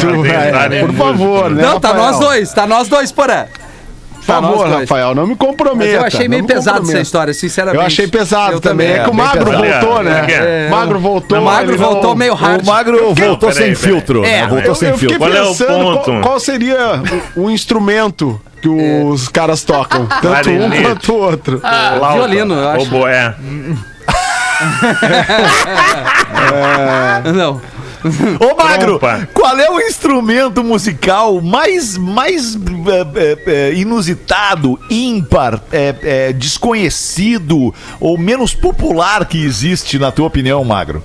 Speaker 5: Tu, é, por favor, né?
Speaker 2: Não, tá
Speaker 5: Rafael?
Speaker 2: nós dois, tá nós dois, Porã.
Speaker 5: Por favor,
Speaker 2: dois.
Speaker 5: Rafael, não me comprometa.
Speaker 2: Mas eu achei meio
Speaker 5: me
Speaker 2: pesado essa história, sinceramente.
Speaker 5: Eu achei pesado
Speaker 2: Eu
Speaker 5: também.
Speaker 2: também.
Speaker 5: É que o
Speaker 3: É,
Speaker 5: Magro
Speaker 3: pesado.
Speaker 5: voltou, né?
Speaker 4: É, é.
Speaker 5: Magro voltou.
Speaker 2: O Magro
Speaker 5: ele não-
Speaker 2: voltou meio hard.
Speaker 3: O Magro voltou sem filtro,
Speaker 2: É,
Speaker 3: né? Voltou
Speaker 5: Eu,
Speaker 3: sem filtro.
Speaker 4: Qual é o
Speaker 5: pensando qual,
Speaker 4: ponto?
Speaker 5: qual seria o, instrumento que os caras tocam. Tanto um quanto o outro.
Speaker 4: Flauta,
Speaker 2: violino, eu acho.
Speaker 4: Oboé.
Speaker 2: Não.
Speaker 3: Ô, Magro,
Speaker 4: Trompa.
Speaker 3: qual é o instrumento musical mais, mais é, é, é, inusitado, ímpar, é, é, desconhecido ou menos popular que existe, na tua opinião, Magro?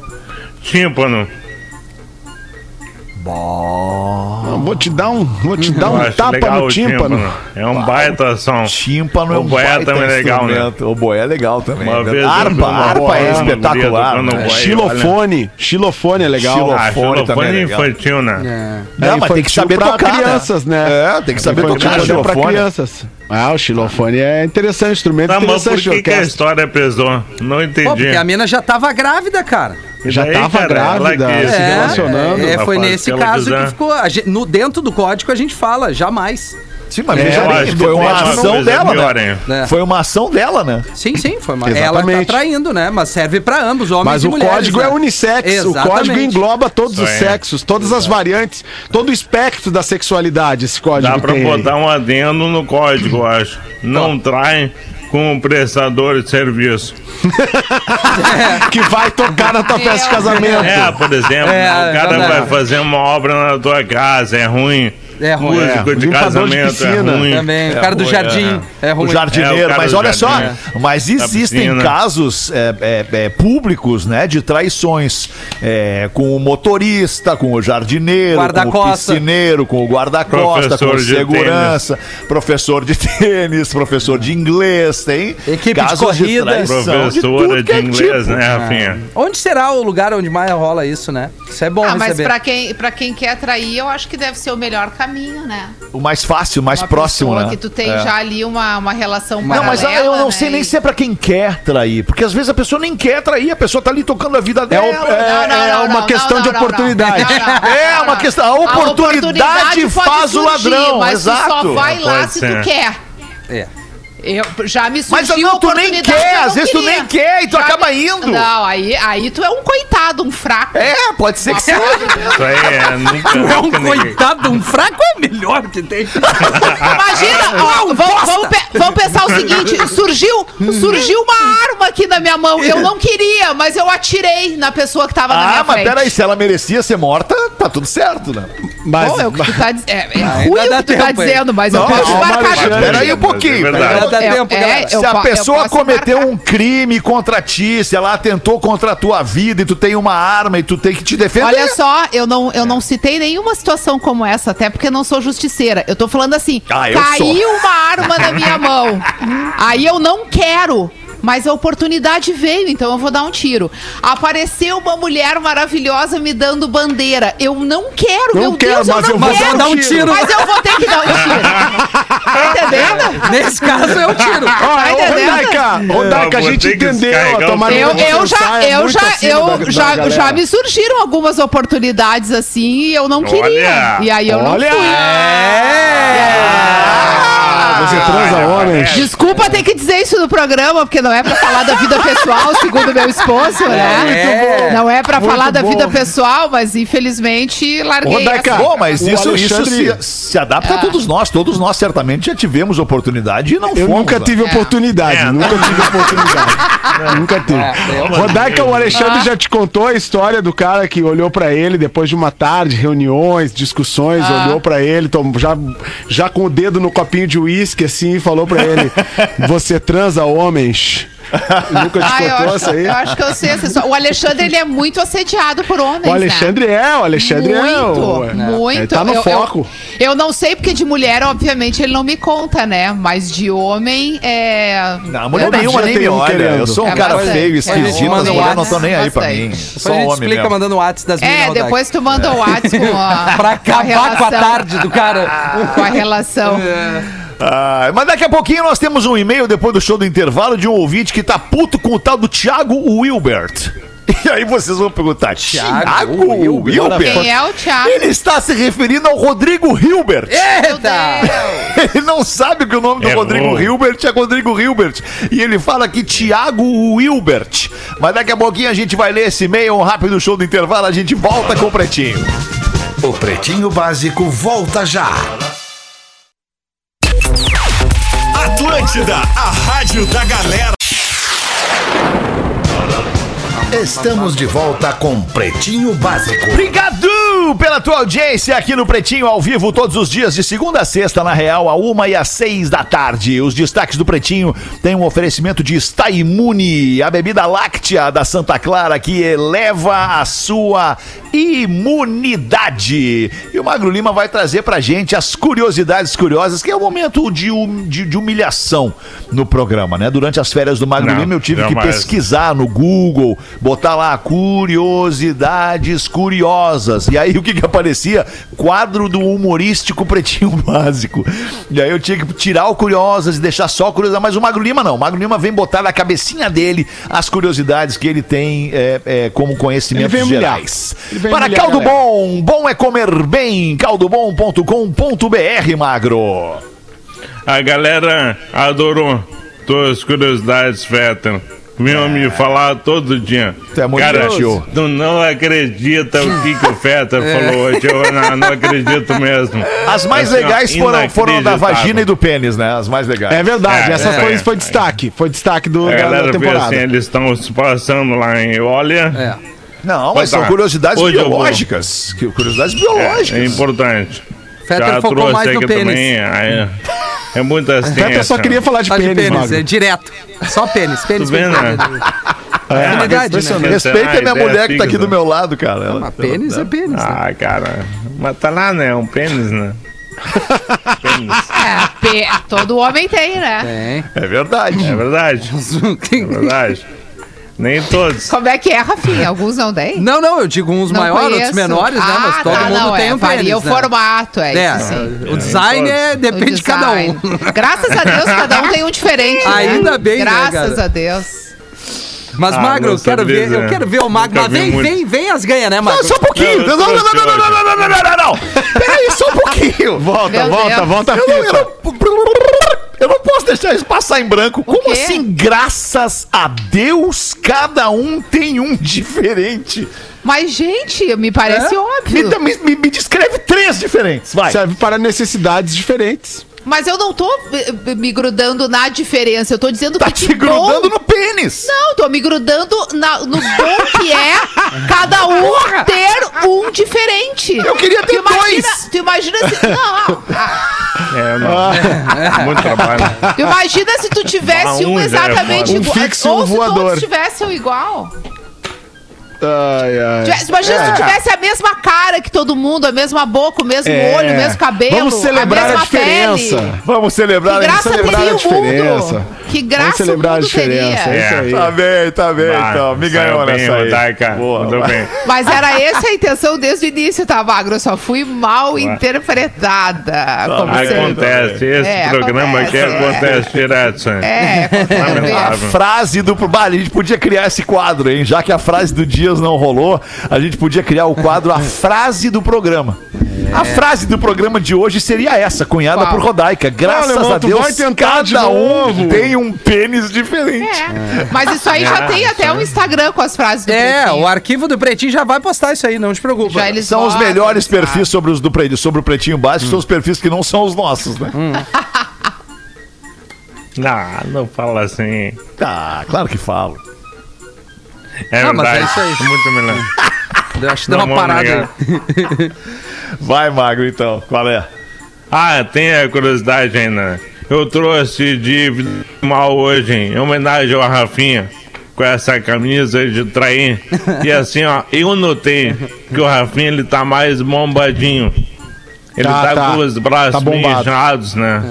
Speaker 4: Tímpano.
Speaker 5: Ah, Vou te dar um, vou te dar um tapa no
Speaker 4: o
Speaker 5: tímpano.
Speaker 4: É um baita som.
Speaker 3: Tímpano é um baita
Speaker 4: também é legal, né?
Speaker 3: O boé é legal também.
Speaker 4: Uma
Speaker 3: né?
Speaker 4: vez
Speaker 3: harpa, é espetacular. né?
Speaker 5: Xilofone. Xilofone é legal.
Speaker 4: Ah,
Speaker 3: Xilofone também é legal.
Speaker 4: infantil, né?
Speaker 2: É.
Speaker 3: Não, mas tem que saber
Speaker 5: pra
Speaker 3: tocar, né?
Speaker 5: crianças, né?
Speaker 3: É, tem que saber tocar
Speaker 5: pra
Speaker 3: xilofone.
Speaker 5: crianças. Ah, o xilofone é interessante, instrumento
Speaker 4: Tá, mas por
Speaker 5: interessante
Speaker 4: que, que a
Speaker 5: orquestra.
Speaker 4: história pesou? Não entendi.
Speaker 2: Pô, porque a mina já tava grávida, cara.
Speaker 5: Já
Speaker 4: daí,
Speaker 5: tava
Speaker 4: cara,
Speaker 5: grávida, se
Speaker 2: É,
Speaker 5: relacionando.
Speaker 2: é, foi
Speaker 4: o
Speaker 2: nesse caso
Speaker 4: quiser.
Speaker 2: que ficou. a gente- no, dentro do código a gente fala, jamais.
Speaker 3: Sim, mas
Speaker 5: É,
Speaker 3: veja
Speaker 4: eu
Speaker 3: bem,
Speaker 4: acho que
Speaker 3: foi uma ação
Speaker 4: coisa
Speaker 3: dela,
Speaker 4: pior,
Speaker 3: né?
Speaker 4: hein?
Speaker 2: É.
Speaker 3: Foi uma ação dela, né?
Speaker 2: Sim, sim, foi uma. Ela
Speaker 5: Exatamente.
Speaker 2: tá traindo, né? Mas serve pra ambos, homens
Speaker 5: Mas
Speaker 2: e
Speaker 5: o
Speaker 2: mulheres.
Speaker 5: código
Speaker 2: né?
Speaker 5: é unissex. O código engloba todos os sexos, todas as variantes, todo o espectro da sexualidade. Esse código
Speaker 4: Dá pra
Speaker 5: tem. aí.
Speaker 4: botar um adendo no código, eu acho. Não traem com o prestador de serviço.
Speaker 5: que vai tocar na tua festa de casamento.
Speaker 4: É, por exemplo,
Speaker 2: É,
Speaker 4: o cara vai fazer uma obra na tua casa, é ruim.
Speaker 2: É ruim.
Speaker 4: Músico de
Speaker 5: limpador de
Speaker 4: casamento
Speaker 5: piscina.
Speaker 4: é ruim.
Speaker 2: Também. O cara do
Speaker 3: ruim,
Speaker 2: jardim é, ruim.
Speaker 3: O jardineiro,
Speaker 4: É,
Speaker 3: mas olha só, mas existem casos é, é, é, públicos, né, de traições é, com o motorista, com o jardineiro, com o piscineiro, com o guarda-costa, com o
Speaker 4: de
Speaker 3: segurança, professor de tênis, professor de inglês, tem
Speaker 2: Equipe de
Speaker 3: casos
Speaker 2: corrida.
Speaker 3: traição de tudo
Speaker 4: Professora de
Speaker 3: é
Speaker 4: inglês,
Speaker 3: tipo.
Speaker 4: né, Rafinha?
Speaker 2: Onde será o lugar onde mais rola isso, né? Isso é bom
Speaker 7: Ah, mas
Speaker 2: receber.
Speaker 7: pra quem, pra quem quer atrair, eu acho que deve ser o melhor caminho, né?
Speaker 3: O mais fácil, o mais
Speaker 7: Uma
Speaker 3: próximo, né?
Speaker 7: que tu tem
Speaker 3: É.
Speaker 7: já ali uma, uma relação
Speaker 3: Não, mas
Speaker 7: paralela,
Speaker 3: eu não
Speaker 7: né?
Speaker 3: sei nem se é pra quem quer trair, porque às vezes a pessoa nem quer trair, a pessoa tá ali tocando a vida
Speaker 5: É,
Speaker 3: dela.
Speaker 5: é- é uma questão de oportunidade.
Speaker 3: É uma questão- a oportunidade faz o ladrão,
Speaker 7: Mas tu
Speaker 3: exato.
Speaker 7: só vai lá se
Speaker 4: ser.
Speaker 7: tu quer.
Speaker 2: É.
Speaker 7: Eu, já me
Speaker 3: Mas
Speaker 7: surgiu
Speaker 3: não, tu nem quer,
Speaker 7: eu
Speaker 3: às vezes tu
Speaker 7: queria.
Speaker 3: nem quer e tu
Speaker 7: Já
Speaker 3: acaba
Speaker 7: me-
Speaker 3: indo.
Speaker 7: Não, aí, aí tu é um coitado, um fraco.
Speaker 3: É, pode ser que seja.
Speaker 4: Aí é nunca.
Speaker 2: Tu é um coitado, um fraco é melhor que tem.
Speaker 7: Imagina, ó, vamos, vamos pe- vamos pensar o seguinte: surgiu, surgiu uma arma aqui na minha mão. Eu não queria, mas eu atirei na pessoa que tava na minha
Speaker 3: Ah, mas
Speaker 7: frente.
Speaker 3: peraí, se ela merecia ser morta, tá tudo certo, né?
Speaker 5: Mas,
Speaker 7: Bom, é o que tu tá é, é ruim o que tu tá
Speaker 2: tempo
Speaker 7: dizendo, mas eu
Speaker 3: Não,
Speaker 7: posso embarcar
Speaker 3: Alexandre.
Speaker 7: junto.
Speaker 3: Peraí um pouquinho,
Speaker 4: É
Speaker 3: peraí.
Speaker 4: verdade.
Speaker 2: Dá
Speaker 7: É,
Speaker 2: tempo,
Speaker 7: é,
Speaker 2: galera.
Speaker 3: Se a pessoa cometeu
Speaker 7: embarcar.
Speaker 3: um crime contra ti, se ela atentou contra a tua vida e tu tem uma arma e tu tem que te defender.
Speaker 7: Olha só, eu não, eu não citei nenhuma situação como essa, até porque eu não sou justiceira. Eu tô falando assim,
Speaker 3: Ah, eu
Speaker 7: caiu uma arma na minha mão. Aí eu não quero. Mas a oportunidade veio, então eu vou dar um tiro. Apareceu uma mulher maravilhosa me dando bandeira. Eu não quero,
Speaker 5: Não
Speaker 7: meu
Speaker 5: quero,
Speaker 7: Deus,
Speaker 5: mas
Speaker 7: eu
Speaker 5: eu
Speaker 7: não
Speaker 5: vou
Speaker 7: quero.
Speaker 2: dar um tiro.
Speaker 7: Mas eu vou ter que dar um tiro. Tá entendendo?
Speaker 2: Nesse caso é o tiro.
Speaker 5: Ó,
Speaker 7: Tá
Speaker 5: ô,
Speaker 7: entendendo?
Speaker 5: Rodaica, Rodaica, a
Speaker 4: vou
Speaker 5: gente entendeu.
Speaker 7: Eu, eu já,
Speaker 5: é
Speaker 7: eu já, eu
Speaker 5: da- da
Speaker 7: já, já me surgiram algumas oportunidades assim e eu não queria.
Speaker 4: Olha.
Speaker 7: E aí eu
Speaker 5: Olha!
Speaker 7: não fui.
Speaker 5: Ah, Você transa homens.
Speaker 7: Desculpa ter que dizer isso no programa, porque não é pra falar da vida pessoal, segundo meu esposo, né?
Speaker 2: É.
Speaker 7: Não é pra
Speaker 5: Muito
Speaker 7: falar da
Speaker 5: bom.
Speaker 7: vida pessoal, mas infelizmente larguei essa.
Speaker 3: Bom, mas
Speaker 5: O
Speaker 3: isso, isso
Speaker 5: Alexandre-
Speaker 3: se, se adapta a todos nós. Todos nós certamente já tivemos oportunidade e não
Speaker 5: Eu
Speaker 3: fomos.
Speaker 5: nunca
Speaker 3: né?
Speaker 5: tive oportunidade,
Speaker 4: É.
Speaker 5: nunca tive oportunidade. nunca tive. Rodaica, o Alexandre já te contou a história do cara que olhou pra ele depois de uma tarde, reuniões, discussões,
Speaker 7: Ah.
Speaker 5: olhou pra ele, tom- já, já com o dedo no copinho de uísque assim, e falou pra ele: Você transa homens? Nunca te
Speaker 7: eu
Speaker 5: contou essa aí?
Speaker 7: eu acho que eu sei essa história. O Alexandre, ele é muito assediado por homens,
Speaker 5: O Alexandre é, o Alexandre
Speaker 7: muito,
Speaker 5: é. o-
Speaker 7: muito.
Speaker 5: Ele tá no
Speaker 7: eu,
Speaker 5: foco.
Speaker 7: Eu, eu não sei porque de mulher, obviamente, ele não me conta, né? Mas de homem, é...
Speaker 3: Não, mulher nenhuma nem me olha.
Speaker 5: querendo.
Speaker 3: Eu sou um
Speaker 7: É
Speaker 3: cara
Speaker 7: bastante.
Speaker 3: feio,
Speaker 7: É,
Speaker 3: esquisito.
Speaker 2: gente
Speaker 3: As
Speaker 2: manda
Speaker 3: mulheres
Speaker 2: um
Speaker 3: não estão nem aí pra mim. Só
Speaker 2: a
Speaker 3: homem
Speaker 2: explica
Speaker 3: mesmo.
Speaker 2: mandando o WhatsApp das.
Speaker 7: É, depois tu manda o WhatsApp com a...
Speaker 2: Pra acabar com a
Speaker 7: relação.
Speaker 2: tarde do cara.
Speaker 7: Com a relação.
Speaker 3: Ah, mas daqui a pouquinho nós temos um e-mail depois do show do intervalo de um ouvinte que tá puto com o tal do Thiago Wilbert. E aí vocês vão perguntar, Thiago,
Speaker 2: Wilbert?
Speaker 7: Quem é o Thiago?
Speaker 3: Ele está se referindo ao Rodrigo Hilbert.
Speaker 2: Eita!
Speaker 3: Ele não sabe que o nome do
Speaker 4: Errou.
Speaker 3: Rodrigo Hilbert é Rodrigo Hilbert. E ele fala aqui Thiago Wilbert. Mas daqui a pouquinho a gente vai ler esse e-mail, um rápido show do intervalo, a gente volta com o Pretinho.
Speaker 1: O Pretinho Básico volta já.
Speaker 8: Atlântida, a rádio da galera.
Speaker 1: Estamos de volta com Pretinho Básico.
Speaker 3: Obrigado pela tua audiência aqui no Pretinho ao vivo todos os dias de segunda a sexta na Real a uma e às seis da tarde. Os destaques do Pretinho têm um oferecimento de Está Imune, a bebida láctea da Santa Clara que eleva a sua imunidade. E o Magro Lima vai trazer pra gente as curiosidades curiosas, que é o momento de, hum- de- de humilhação no programa, né? Durante as férias do Magro
Speaker 4: Não,
Speaker 3: Lima eu tive que pesquisar no Google, botar lá curiosidades curiosas. E aí o que que aparecia? Quadro do humorístico Pretinho Básico. E aí eu tinha que tirar o curiosas e deixar só curiosas. Mas o Magro Lima não. O Magro Lima vem botar na cabecinha dele as curiosidades que ele tem é, é, como
Speaker 5: Ele
Speaker 3: conhecimentos gerais.
Speaker 5: Ele vem
Speaker 3: Para Caldo
Speaker 5: galera.
Speaker 3: Bom, bom é comer bem. caldobom.com.br, Magro.
Speaker 4: A galera adorou tuas curiosidades, Feta. Vinham me falar todo dia.
Speaker 3: Tu é muito
Speaker 4: Cara,
Speaker 3: gentil.
Speaker 4: tu não acredita o que, que o Feta falou hoje. Eu não, não acredito mesmo.
Speaker 3: As mais
Speaker 4: Assim, ó,
Speaker 3: legais foram, foram da vagina e do pênis, né? As mais legais.
Speaker 5: É verdade,
Speaker 4: É,
Speaker 5: essa
Speaker 4: é,
Speaker 5: foi,
Speaker 4: é.
Speaker 5: foi destaque. Foi destaque do,
Speaker 4: A
Speaker 5: da, da
Speaker 4: galera vê
Speaker 5: temporada.
Speaker 4: assim, eles estão se passando lá em Olha.
Speaker 2: É.
Speaker 3: Não, mas são
Speaker 4: tá.
Speaker 3: curiosidades
Speaker 4: Hoje eu vou.
Speaker 3: biológicas. Que- Curiosidades
Speaker 4: É,
Speaker 3: biológicas.
Speaker 4: é importante.
Speaker 2: Fetter
Speaker 4: Já
Speaker 2: focou mais no pênis.
Speaker 4: também. aí É muita
Speaker 5: Fetter só queria falar de
Speaker 2: Só de
Speaker 5: pênis,
Speaker 2: pênis,
Speaker 5: Magro.
Speaker 2: é direto. Só pênis, pênis. Pênis,
Speaker 4: né?
Speaker 2: pênis.
Speaker 5: É,
Speaker 2: Afinidade, né?
Speaker 3: Respeita a minha mulher que tá aqui do meu lado, cara. Ela-
Speaker 2: Mas pênis é pênis. né?
Speaker 4: Ah, cara. Mas tá lá, né? Um pênis, né? pênis.
Speaker 7: É, todo homem tem, né?
Speaker 2: Tem.
Speaker 3: É verdade.
Speaker 4: É verdade. É verdade. Nem todos.
Speaker 7: Como é que é, Rafinha? Alguns não têm?
Speaker 2: Não, não, eu digo uns
Speaker 7: Não
Speaker 2: maiores, outros
Speaker 7: conheço.
Speaker 2: menores, né? Mas
Speaker 7: Ah,
Speaker 2: todo
Speaker 7: tá,
Speaker 2: mundo
Speaker 7: não,
Speaker 2: tem
Speaker 7: é,
Speaker 2: um
Speaker 7: varia
Speaker 2: pênis,
Speaker 7: o
Speaker 2: né?
Speaker 7: formato, é,
Speaker 2: É,
Speaker 7: isso sim.
Speaker 2: o design é,
Speaker 7: O
Speaker 2: depende de cada um.
Speaker 7: design. Graças a Deus, cada um tem um diferente. né?
Speaker 2: Ainda bem, né,
Speaker 7: Graças
Speaker 2: cara?
Speaker 7: a Deus.
Speaker 2: Mas,
Speaker 4: Ah,
Speaker 2: Magro, eu quero ver, eu quero ver o Magro. Mas vem, vem, vem as ganha, né, Magro?
Speaker 3: Não, só um pouquinho. Não,
Speaker 4: Não,
Speaker 3: não, não, não, não, não, não, não, não, não, não. Peraí, só um pouquinho.
Speaker 5: Volta, volta, volta a
Speaker 3: Eu não,
Speaker 5: fita.
Speaker 3: Eu não posso deixar isso passar em branco. Como
Speaker 7: quê?
Speaker 3: assim, graças a Deus, cada um tem um diferente?
Speaker 7: Mas, gente, me parece
Speaker 3: Me,
Speaker 7: óbvio.
Speaker 3: me, me- me descreve três diferentes, vai.
Speaker 5: Serve para necessidades diferentes.
Speaker 7: Mas eu não tô eh, me grudando na diferença. Eu tô dizendo
Speaker 3: Tá
Speaker 7: que
Speaker 3: te
Speaker 7: que bom-
Speaker 3: grudando no pênis.
Speaker 7: Não, tô me grudando na- no bom que é cada um ter um diferente.
Speaker 3: Eu queria ter
Speaker 7: tu imagina,
Speaker 3: dois.
Speaker 7: Tu imagina se. Não, ah,
Speaker 4: É, não. Muito trabalho.
Speaker 7: tu imagina se tu tivesse um
Speaker 4: um já é
Speaker 7: exatamente
Speaker 5: foda. Um
Speaker 7: igual.
Speaker 5: fixo e um
Speaker 7: ou se
Speaker 5: voador.
Speaker 7: todos tivessem igual.
Speaker 5: Ai, ai.
Speaker 7: Tivesse- Imagina se tu tivesse a mesma cara que todo mundo, a mesma boca, o mesmo
Speaker 5: É.
Speaker 7: olho, o mesmo cabelo.
Speaker 5: Vamos celebrar a,
Speaker 7: mesma
Speaker 5: diferença.
Speaker 7: Pele.
Speaker 3: Vamos celebrar
Speaker 7: Que
Speaker 3: a
Speaker 7: graça
Speaker 5: celebrar
Speaker 7: teria
Speaker 5: a
Speaker 7: o
Speaker 5: diferença.
Speaker 7: mundo. Que
Speaker 5: Vamos
Speaker 7: graça o
Speaker 5: celebrar a diferença.
Speaker 7: teria.
Speaker 5: É isso aí.
Speaker 3: Tá bem, tá bem, então. Me ganhou
Speaker 4: bem,
Speaker 3: nessa aí.
Speaker 4: Rodaica.
Speaker 3: Boa, vai.
Speaker 4: bem.
Speaker 7: Mas era essa a intenção desde o início, tá, Magro? Eu só fui mal interpretada. Como sempre.
Speaker 4: Acontece. Esse
Speaker 7: É,
Speaker 4: programa aqui
Speaker 7: acontece, é.
Speaker 4: acontece direto.
Speaker 7: É, acontece.
Speaker 4: Lamentável.
Speaker 3: Frase do. Bah, a gente podia criar esse quadro, hein? Já que a frase do Não rolou, a gente podia criar o quadro A Frase do Programa. A frase do programa de hoje seria essa, cunhada por Rodaica. Graças a Deus,
Speaker 5: vai tentar de
Speaker 3: cada um tem um pênis diferente.
Speaker 7: É. Mas isso aí já
Speaker 4: É,
Speaker 7: tem até um Instagram com as frases do
Speaker 2: É,
Speaker 7: Pretinho.
Speaker 2: o arquivo do Pretinho já vai postar isso aí, não te preocupa.
Speaker 3: São os melhores perfis sobre os do Pretinho, sobre o Pretinho Básico, são os perfis que não são os nossos, né?
Speaker 4: Não, não fala assim.
Speaker 3: Tá, claro que falo.
Speaker 4: É
Speaker 2: Não, mas é
Speaker 4: verdade.
Speaker 2: isso aí.
Speaker 4: Muito melhor.
Speaker 2: Eu acho que deu uma parada.
Speaker 3: Vai, Magro, então. Qual é?
Speaker 4: Ah, tem a curiosidade ainda. Eu trouxe de mal hoje, em homenagem ao Rafinha, com essa camisa de trair. E assim, ó, eu notei que o Rafinha ele tá mais bombadinho. Ele
Speaker 5: Tá,
Speaker 4: tá,
Speaker 5: tá.
Speaker 4: com os braços
Speaker 5: Tá
Speaker 4: né?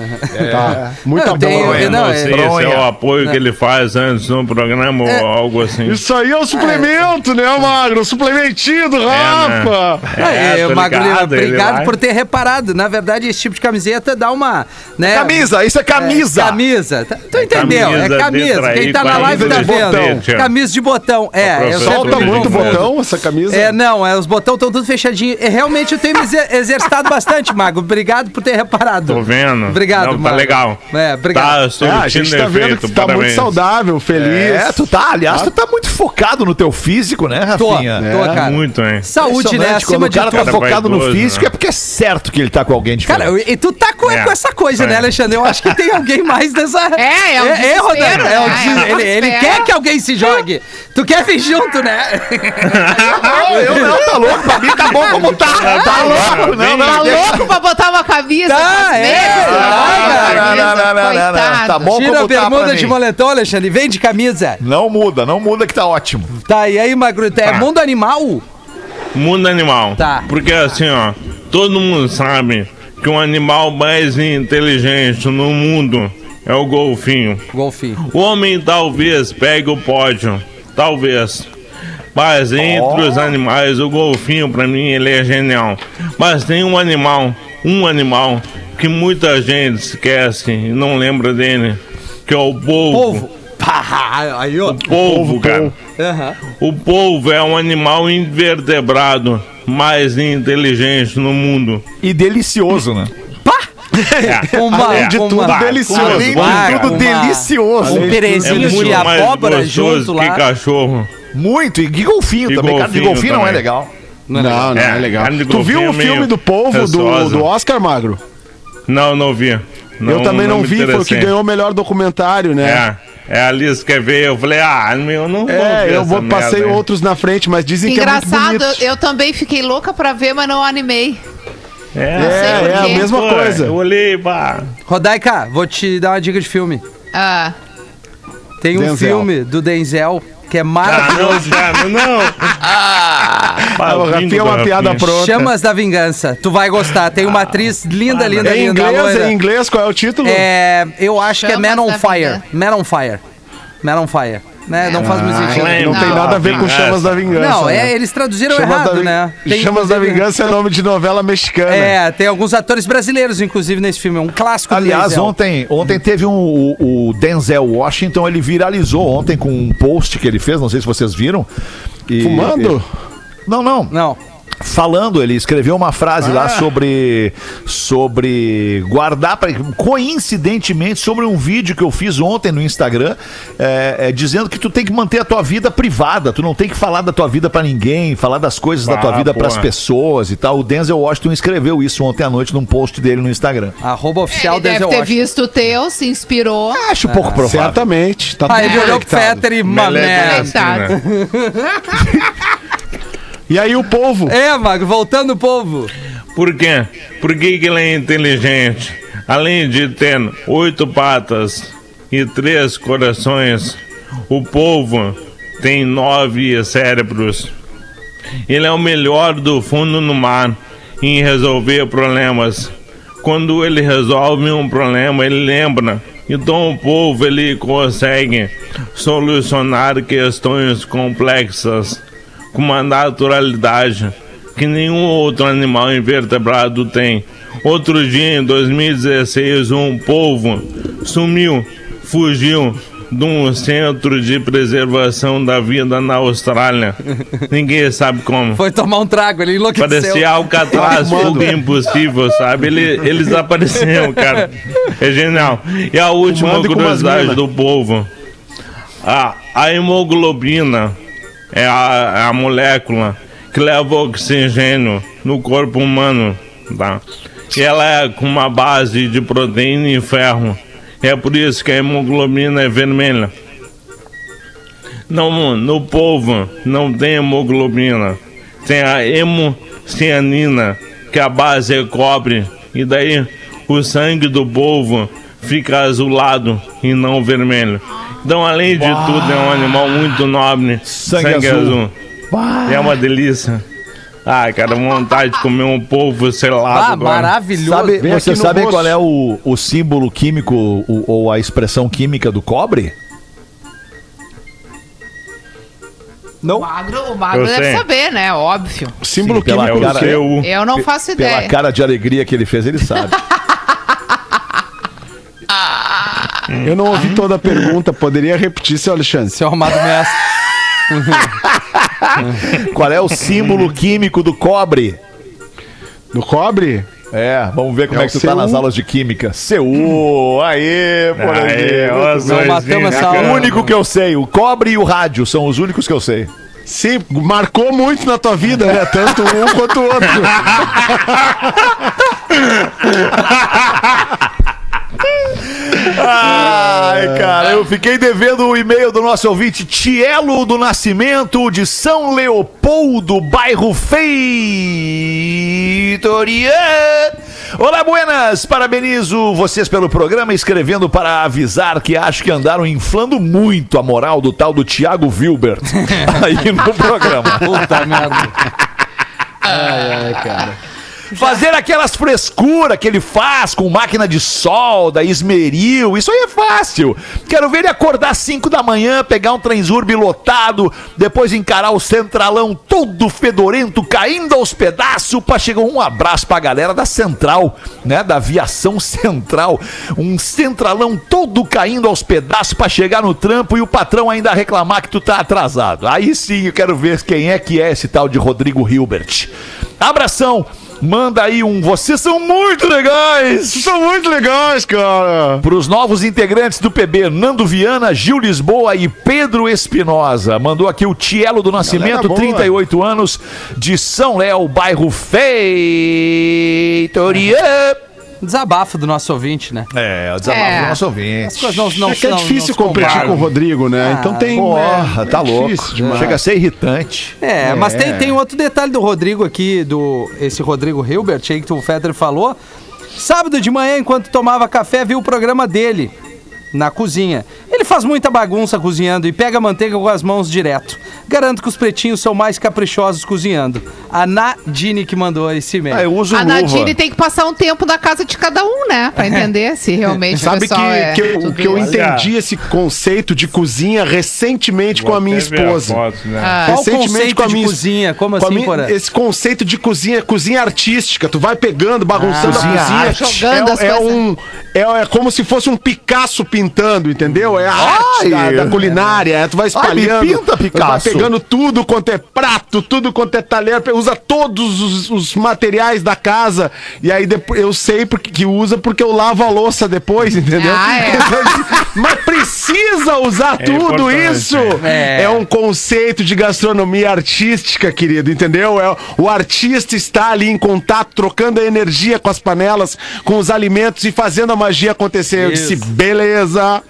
Speaker 5: Tá. Muito
Speaker 2: Não,
Speaker 5: bom.
Speaker 2: tem-
Speaker 3: Bronha,
Speaker 2: não,
Speaker 4: não
Speaker 2: é-
Speaker 4: sei se é
Speaker 3: bronha.
Speaker 4: o apoio que ele faz antes no programa ou algo assim.
Speaker 5: Isso aí é um suplemento, né, Magro? Um suplementinho do Rafa.
Speaker 2: É,
Speaker 4: É, tô
Speaker 2: Magro
Speaker 4: ligado, ele
Speaker 2: obrigado
Speaker 4: vai.
Speaker 2: por ter reparado. Na verdade, esse tipo de camiseta dá uma. Né,
Speaker 3: Camisa, isso é camisa.
Speaker 2: É, camisa. Tá- Tu entendeu?
Speaker 4: camisa
Speaker 2: é camisa.
Speaker 4: trair
Speaker 2: Quem tá na live tá vendo. Camisa de botão. É,
Speaker 5: Solta muito botão essa camisa.
Speaker 2: É, não, é, os botões estão tudo fechadinhos. E realmente eu tenho me exer- exercitado bastante, Mago. Obrigado por ter reparado.
Speaker 4: Tô vendo.
Speaker 2: Obrigado,
Speaker 4: Não, tá
Speaker 2: Mago.
Speaker 4: legal.
Speaker 2: É, obrigado.
Speaker 4: Tá
Speaker 5: É, a gente tá vendo
Speaker 4: efeito,
Speaker 5: que tu tá muito saudável, feliz.
Speaker 3: É, tu tá, aliás, tu tá muito focado no teu físico, né,
Speaker 2: Tô,
Speaker 3: Rafinha?
Speaker 2: tô, cara.
Speaker 4: Muito, hein?
Speaker 2: Saúde, né?
Speaker 3: Impressionante, Quando
Speaker 2: Acima
Speaker 3: o
Speaker 2: de
Speaker 3: cara
Speaker 2: tudo.
Speaker 3: tá focado no
Speaker 4: vaidoso,
Speaker 3: físico
Speaker 4: né?
Speaker 3: é porque é certo que ele tá com alguém diferente.
Speaker 2: Cara, e tu tá com,
Speaker 4: É,
Speaker 2: com essa coisa,
Speaker 4: é.
Speaker 2: né, Alexandre? Eu acho que tem alguém mais dessa.
Speaker 7: É, é o
Speaker 2: é, é o
Speaker 7: né?
Speaker 2: des-
Speaker 7: É
Speaker 2: ele, ele quer que alguém se jogue. Tu quer vir junto, né?
Speaker 3: não, eu não, tá louco. Pra mim tá bom como tá. Tá louco. Não,
Speaker 7: Tá
Speaker 3: não, deixa-
Speaker 7: louco pra botar uma camisa?
Speaker 2: Tá, é, tá,
Speaker 3: não, não, não, não, não, não, não.
Speaker 7: Coitado.
Speaker 3: Tá bom
Speaker 2: Tira a
Speaker 3: tá
Speaker 2: bermuda de moletom, Alexandre. Vem de camisa.
Speaker 3: Não muda, não muda que tá ótimo.
Speaker 2: Tá, e aí, Magro? É
Speaker 4: Tá.
Speaker 2: mundo animal?
Speaker 4: Mundo animal.
Speaker 2: Tá.
Speaker 4: Porque assim, ó, todo mundo sabe que o animal mais inteligente no mundo é o golfinho.
Speaker 2: Golfinho.
Speaker 4: O homem talvez pegue o pódio, talvez. Mas entre os animais, o golfinho pra mim ele é genial. Mas tem um animal, um animal que muita gente esquece e não lembra dele, que é o polvo.
Speaker 2: Polvo. Pá, aí, ó.
Speaker 4: O polvo, cara.
Speaker 2: Aham.
Speaker 4: O polvo é um animal invertebrado mais inteligente no mundo.
Speaker 3: E delicioso, né?
Speaker 4: É.
Speaker 2: Uma,
Speaker 4: Além
Speaker 5: de tudo,
Speaker 2: uma,
Speaker 5: delicioso.
Speaker 2: uma-
Speaker 3: Além de tudo,
Speaker 2: uma-
Speaker 3: delicioso.
Speaker 2: Um
Speaker 4: É
Speaker 2: perezinho de
Speaker 4: muito mais
Speaker 2: abóbora junto
Speaker 4: que
Speaker 2: lá.
Speaker 4: cachorro.
Speaker 3: Muito. E de golfinho
Speaker 4: E
Speaker 3: também. Cara, de
Speaker 4: golfinho
Speaker 3: golfinho não é
Speaker 4: também.
Speaker 3: legal.
Speaker 5: Não, não, é,
Speaker 4: É,
Speaker 5: legal.
Speaker 4: carne
Speaker 5: Tu viu
Speaker 4: golfinho
Speaker 5: o
Speaker 4: é meio
Speaker 5: filme do povo do, do Oscar Magro?
Speaker 4: Não, não vi.
Speaker 5: eu também não,
Speaker 4: me
Speaker 5: vi, foi o que ganhou o melhor documentário, né?
Speaker 4: É, é a Liz quer ver. Eu falei, ah, meu, não vou
Speaker 5: É,
Speaker 4: ver
Speaker 5: eu
Speaker 4: essa
Speaker 5: vou, passei
Speaker 4: merda
Speaker 5: outros na frente, mas dizem que é muito
Speaker 7: Engraçado,
Speaker 5: bonito.
Speaker 7: eu também fiquei louca pra ver, mas não animei.
Speaker 5: É,
Speaker 7: por
Speaker 5: é a mesma
Speaker 4: Pô,
Speaker 5: coisa.
Speaker 4: Eu olhei, pá.
Speaker 2: Rodaica, vou te dar uma dica de filme.
Speaker 7: Ah,
Speaker 2: Tem um
Speaker 5: Denzel.
Speaker 2: filme do Denzel que é
Speaker 4: Ah,
Speaker 2: maravilhoso.
Speaker 4: não, cara, não.
Speaker 5: Ah, o Rafinha é uma piada pronta.
Speaker 2: Chamas da Vingança. Tu vai gostar. Tem uma atriz linda, linda,
Speaker 5: Em
Speaker 2: linda.
Speaker 5: inglês,
Speaker 2: loira.
Speaker 5: em inglês, qual é o título?
Speaker 2: É, eu acho que é
Speaker 7: Chamas
Speaker 2: Man on Fire.
Speaker 7: Vingança.
Speaker 2: Man on Fire. Man on Fire. Né? Não faz muito sentido.
Speaker 4: lembro.
Speaker 5: Não tem
Speaker 7: Não.
Speaker 5: nada a ver com Chamas da Vingança.
Speaker 2: Não,
Speaker 5: né?
Speaker 2: é, eles traduziram
Speaker 5: Chamas
Speaker 2: errado,
Speaker 5: da,
Speaker 2: né? Tem,
Speaker 5: Chamas da Vingança é nome de novela mexicana.
Speaker 2: É, tem alguns atores brasileiros, inclusive, nesse filme. É um clássico do
Speaker 3: Aliás, ontem, ontem teve um, o, o Denzel Washington, ele viralizou ontem com um post que ele fez, não sei se vocês viram. E-
Speaker 5: Fumando?
Speaker 3: Não, não.
Speaker 2: Não.
Speaker 3: Falando, ele escreveu uma frase lá sobre sobre guardar pra, coincidentemente sobre um vídeo que eu fiz ontem no Instagram, é, é, dizendo que tu tem que manter a tua vida privada, tu não tem que falar da tua vida pra ninguém, falar das coisas da tua
Speaker 4: Ah,
Speaker 3: vida
Speaker 4: pô.
Speaker 3: pras pessoas e tal. O Denzel Washington escreveu isso ontem à noite num post dele no Instagram.
Speaker 2: Arroba oficial
Speaker 7: ele deve
Speaker 2: Denzel
Speaker 7: ter
Speaker 2: Washington.
Speaker 7: visto o teu, se inspirou.
Speaker 3: Acho pouco provável.
Speaker 5: Certamente. Tá
Speaker 2: Ah, ele olhou pro
Speaker 5: conectado.
Speaker 2: Fetter e
Speaker 4: é
Speaker 2: mané.
Speaker 5: E aí o povo?
Speaker 2: É, Mago, voltando, povo.
Speaker 4: Por quê? Por que, que ele é inteligente? Além de ter oito patas e três corações, o povo tem nove cérebros. Ele é o melhor do fundo no mar em resolver problemas. Quando ele resolve um problema, ele lembra. Então o povo ele consegue solucionar questões complexas com uma naturalidade que nenhum outro animal invertebrado tem. Outro dia, em 2016, um povo sumiu, fugiu de um centro de preservação da vida na Austrália. Ninguém sabe como.
Speaker 2: Foi tomar um trago, ele enlouqueceu.
Speaker 4: Parecia Alcatraz, fuga impossível, sabe? Ele, eles apareceram, cara. É genial. E a última curiosidade do povo: a, a hemoglobina é a, é a molécula que leva oxigênio no corpo humano, tá? E ela é com uma base de proteína e ferro. É por isso que a hemoglobina é vermelha. Não, no povo não tem hemoglobina. Tem a hemocianina, que a base é cobre. E daí o sangue do povo fica azulado e não vermelho. Então, além de tudo, é um animal muito nobre.
Speaker 3: Sangue azul.
Speaker 4: É uma delícia. Ah, cara, vontade de comer um polvo selado
Speaker 2: Ah, maravilhoso.
Speaker 3: Sabe, você sabe
Speaker 5: rosto.
Speaker 3: qual é o, o símbolo químico o- ou a expressão química do cobre?
Speaker 7: O magro, o magro
Speaker 4: Eu
Speaker 7: deve
Speaker 4: sei.
Speaker 7: saber, né? Óbvio.
Speaker 5: Símbolo
Speaker 3: Sim, pela
Speaker 4: É
Speaker 5: químico quê?
Speaker 4: seu.
Speaker 7: Eu não faço
Speaker 3: Pela
Speaker 7: ideia.
Speaker 3: cara de alegria que ele fez, ele sabe.
Speaker 5: Eu não ouvi toda a pergunta. Poderia repetir, seu Alexandre?
Speaker 2: Seu arrumado mestre.
Speaker 3: qual é o símbolo químico do cobre?
Speaker 5: Do cobre?
Speaker 3: É, vamos ver como é,
Speaker 5: É
Speaker 3: que tu tá nas aulas de química. CU, aê, Muito bem.
Speaker 4: dois
Speaker 2: matamos essa
Speaker 3: É
Speaker 4: cara.
Speaker 3: o único que eu sei. O cobre e o rádio são os únicos que eu sei.
Speaker 5: Sim, marcou muito na tua vida, né? Tanto um quanto o outro.
Speaker 3: Ai, cara, eu fiquei devendo o e-mail do nosso ouvinte Tielo do Nascimento de São Leopoldo, bairro Feitoria. Olá, buenas! Parabenizo vocês pelo programa, escrevendo para avisar que acho que andaram inflando muito a moral do tal do Thiago Wilbert aí no programa.
Speaker 2: Puta merda.
Speaker 3: Fazer aquelas frescuras que ele faz com máquina de solda, esmeril, isso aí é fácil. Quero ver ele acordar às 5 da manhã, pegar um transurb lotado, depois encarar o centralão todo fedorento, caindo aos pedaços, pra chegar um abraço pra galera da central, né, da aviação central. Um centralão todo caindo aos pedaços pra chegar no trampo e o patrão ainda reclamar que tu tá atrasado. Aí sim eu quero ver quem é que é esse tal de Rodrigo Hilbert. Abração! Manda aí um. Vocês são muito legais!
Speaker 5: São muito legais, cara.
Speaker 3: Para os novos integrantes do PB, Nando Viana, Gil Lisboa e Pedro Espinosa. Mandou aqui o Tielo do Nascimento,
Speaker 5: boa.
Speaker 3: 38 anos, de São Léo, bairro Feitoria.
Speaker 2: Desabafo do nosso ouvinte, né?
Speaker 3: É, o desabafo
Speaker 7: É.
Speaker 3: do nosso
Speaker 2: As
Speaker 3: ouvinte.
Speaker 2: coisas não, não,
Speaker 5: é que é
Speaker 2: não-
Speaker 5: difícil
Speaker 2: não
Speaker 5: competir
Speaker 2: comparam.
Speaker 5: com o Rodrigo, né? então tem.
Speaker 3: Porra,
Speaker 5: é,
Speaker 3: tá
Speaker 5: é
Speaker 3: louco.
Speaker 5: difícil demais.
Speaker 3: Chega a ser irritante.
Speaker 2: É, mas tem, tem outro detalhe do Rodrigo aqui, do esse Rodrigo Hilbert aí que o Fetter falou. Sábado de manhã, enquanto tomava café, viu o programa dele na cozinha. Ele faz muita bagunça cozinhando e pega a manteiga com as mãos direto. Garanto que os pretinhos são mais caprichosos cozinhando. A Nadine que mandou esse e-mail.
Speaker 3: Ah, eu uso
Speaker 7: A
Speaker 3: luva.
Speaker 7: Nadine tem que passar um tempo na casa de cada um, né? Pra entender se realmente o
Speaker 5: Sabe que,
Speaker 7: pessoal é
Speaker 5: que, eu, que eu entendi esse conceito de cozinha recentemente com a minha
Speaker 4: ver a
Speaker 5: esposa.
Speaker 4: foto, né?
Speaker 7: Ah.
Speaker 2: Qual o conceito de cozinha? Como
Speaker 5: com a
Speaker 2: assim,
Speaker 5: minha-
Speaker 2: Porã?
Speaker 5: Esse conceito de cozinha, cozinha artística. Tu vai pegando, bagunçando
Speaker 3: Cozinha
Speaker 5: a cozinha.
Speaker 7: Jogando as
Speaker 5: é, é
Speaker 7: coisas.
Speaker 5: um, é, é como se fosse um Picasso pintando, entendeu? É a arte da,
Speaker 3: Ai.
Speaker 5: da culinária. é, tu vai
Speaker 3: Ai,
Speaker 5: espalhando.
Speaker 3: pinta,
Speaker 5: Vai
Speaker 3: Picasso.
Speaker 5: pegando tudo quanto é prato, tudo quanto é talher. Usa todos os, os materiais da casa. E aí depois eu sei porque, que usa porque eu lavo a louça depois, entendeu?
Speaker 7: Ah, é.
Speaker 5: Mas precisa usar
Speaker 4: É
Speaker 5: tudo isso.
Speaker 2: é.
Speaker 5: É. um conceito de gastronomia artística, querido, entendeu? É, o artista está ali em contato, trocando a energia com as panelas, com os alimentos e fazendo a magia acontecer. Eu disse,
Speaker 2: Isso.
Speaker 5: Beleza.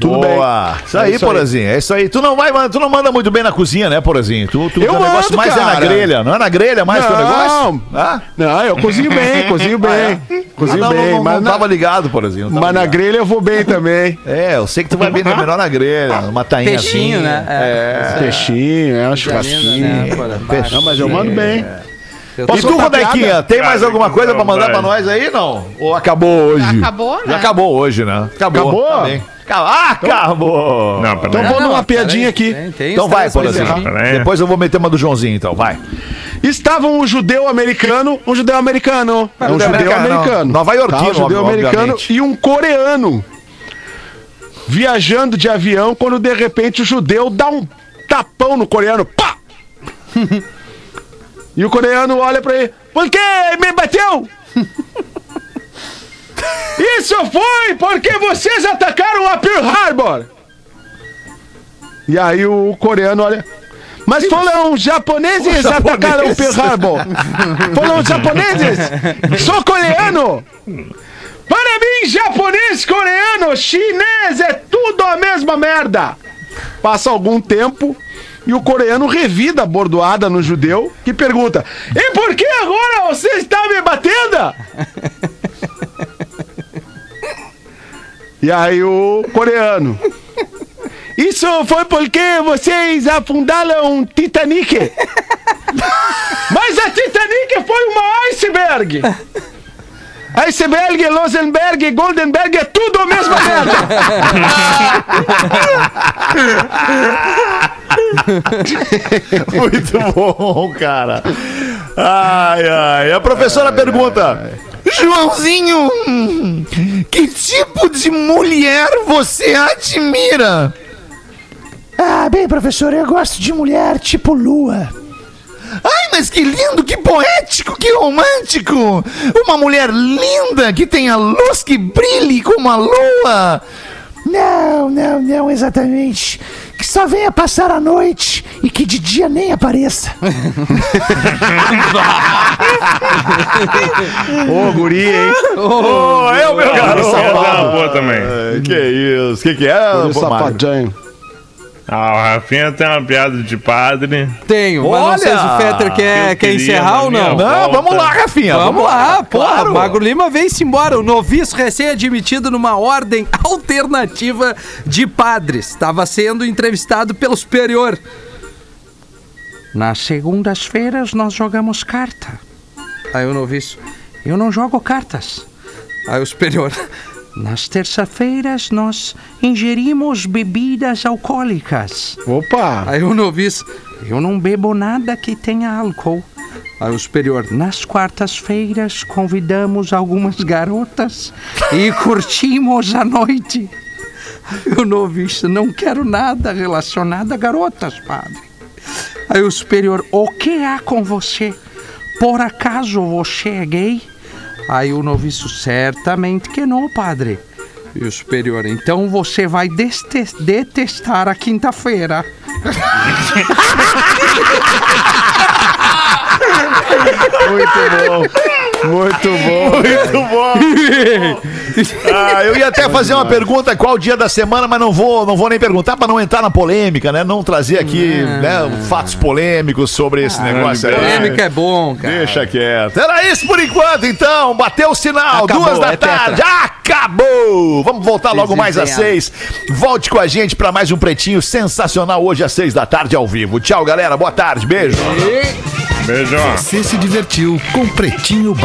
Speaker 5: Tudo
Speaker 3: Boa.
Speaker 5: bem.
Speaker 3: Isso aí,
Speaker 5: É isso aí.
Speaker 3: Porazinho. É isso aí. Tu não vai, tu não manda muito bem na cozinha, né, Porazinho? Tu, tu
Speaker 5: Eu
Speaker 3: teu negócio
Speaker 5: mando,
Speaker 3: mais é na
Speaker 5: cara.
Speaker 3: grelha, não é na grelha mais teu
Speaker 5: Não.
Speaker 3: negócio? Ah?
Speaker 5: Não, eu cozinho bem, cozinho bem. Cozinho
Speaker 3: Ah, não,
Speaker 5: bem,
Speaker 3: não,
Speaker 5: mas,
Speaker 3: não
Speaker 5: na,
Speaker 3: tava ligado, Porazinho. tava
Speaker 5: mas na
Speaker 3: ligado.
Speaker 5: grelha eu vou bem também.
Speaker 3: É, eu sei que tu vai bem melhor na grelha, numa tainha.
Speaker 2: Peixinho, né?
Speaker 3: É.
Speaker 5: Peixinho, é um churrasquinho.
Speaker 2: né, Porã?
Speaker 3: Peixe.
Speaker 5: Não, mas eu mando bem.
Speaker 2: Eu
Speaker 3: E
Speaker 5: Posso
Speaker 3: tu,
Speaker 5: contar
Speaker 3: Rodequinha, tem mais alguma coisa pra mandar pra nós aí, não? Ou acabou hoje?
Speaker 7: Já acabou, né?
Speaker 3: Já acabou hoje, né? Acabou.
Speaker 5: Acabou?
Speaker 3: Tá bem. Ah, acabou!
Speaker 4: Não, peraí.
Speaker 5: Então vou
Speaker 2: Não,
Speaker 5: numa piadinha aqui.
Speaker 2: tem- tem
Speaker 3: Então vai, Porazinho. Depois eu vou meter uma do Joãozinho, então, vai.
Speaker 5: Estava um judeu americano, um judeu americano, é um
Speaker 3: judeu americano,
Speaker 5: americano,
Speaker 3: Nova Iorquino,
Speaker 5: Tá, um judeu americano e um coreano viajando de avião quando de repente o judeu dá um tapão no coreano, pá! e o coreano olha pra ele, por que me bateu? Isso foi porque vocês atacaram a Pearl Harbor. E aí o coreano olha. Mas foram japoneses atacaram Pearl Harbor. Foram japoneses. Sou coreano. Para mim, japonês, coreano, chinês é tudo a mesma merda. Passa algum tempo e o coreano revida a bordoada no judeu que pergunta: E por que agora você está me batendo? E aí o coreano. Isso foi porque vocês afundaram Titanic. Mas a Titanic foi uma iceberg. Iceberg, Rosenberg, Goldenberg é tudo a mesma merda.
Speaker 3: Muito bom, cara. Ai, ai. A professora pergunta: Joãozinho, que tipo de mulher você admira? Ah, bem, professor, eu gosto de mulher tipo lua. Ai, mas que lindo, que poético, que romântico! Uma mulher linda que tenha luz que brilhe como a lua! Não, não, não exatamente. Que só venha passar a noite e que de dia nem apareça.
Speaker 5: Ô, guri, hein?
Speaker 3: Ô, é o meu
Speaker 4: é
Speaker 3: garoto!
Speaker 4: boa também.
Speaker 3: Que isso, que que é?
Speaker 5: Guri safadinho.
Speaker 4: Ah, o Rafinha tem uma piada de padre.
Speaker 2: Tenho, mas não sei se o
Speaker 3: Olha,
Speaker 2: Fetter quer, quer encerrar ou não.
Speaker 3: Não, vamos lá, Rafinha.
Speaker 2: Vamos lá, pô.
Speaker 3: claro.
Speaker 2: Magro Lima vem-se embora. O noviço recém-admitido numa ordem alternativa de padres. Estava sendo entrevistado pelo superior. Nas segundas-feiras nós jogamos carta. Aí o noviço, eu não jogo cartas. Aí o superior, nas terça-feiras nós ingerimos bebidas alcoólicas.
Speaker 5: Opa!
Speaker 2: Aí o noviço, eu não bebo nada que tenha álcool. Aí o superior, nas quartas-feiras convidamos algumas garotas e curtimos a noite. Aí o noviço, não quero nada relacionado a garotas, padre. Aí o superior, o que há com você? Por acaso você é gay? Aí o noviço, certamente que não, padre. E o superior, então você vai detestar a quinta-feira.
Speaker 3: Muito bom.
Speaker 5: Muito bom.
Speaker 3: Muito bom. Ah, eu ia até fazer uma pergunta qual dia da semana, mas não vou, não vou nem perguntar para não entrar na polêmica, né? Não trazer aqui né, fatos polêmicos sobre esse negócio aí.
Speaker 2: Polêmica é bom, cara.
Speaker 3: Deixa quieto. Era isso por enquanto, então. Bateu o sinal,
Speaker 5: Acabou,
Speaker 3: duas da
Speaker 5: é tetra.
Speaker 3: tarde. Acabou! Vamos voltar logo mais às seis. Volte com a gente para mais um Pretinho sensacional hoje às seis da tarde ao vivo. Tchau, galera. Boa tarde. Beijo.
Speaker 4: Beijão.
Speaker 1: Você se divertiu com Pretinho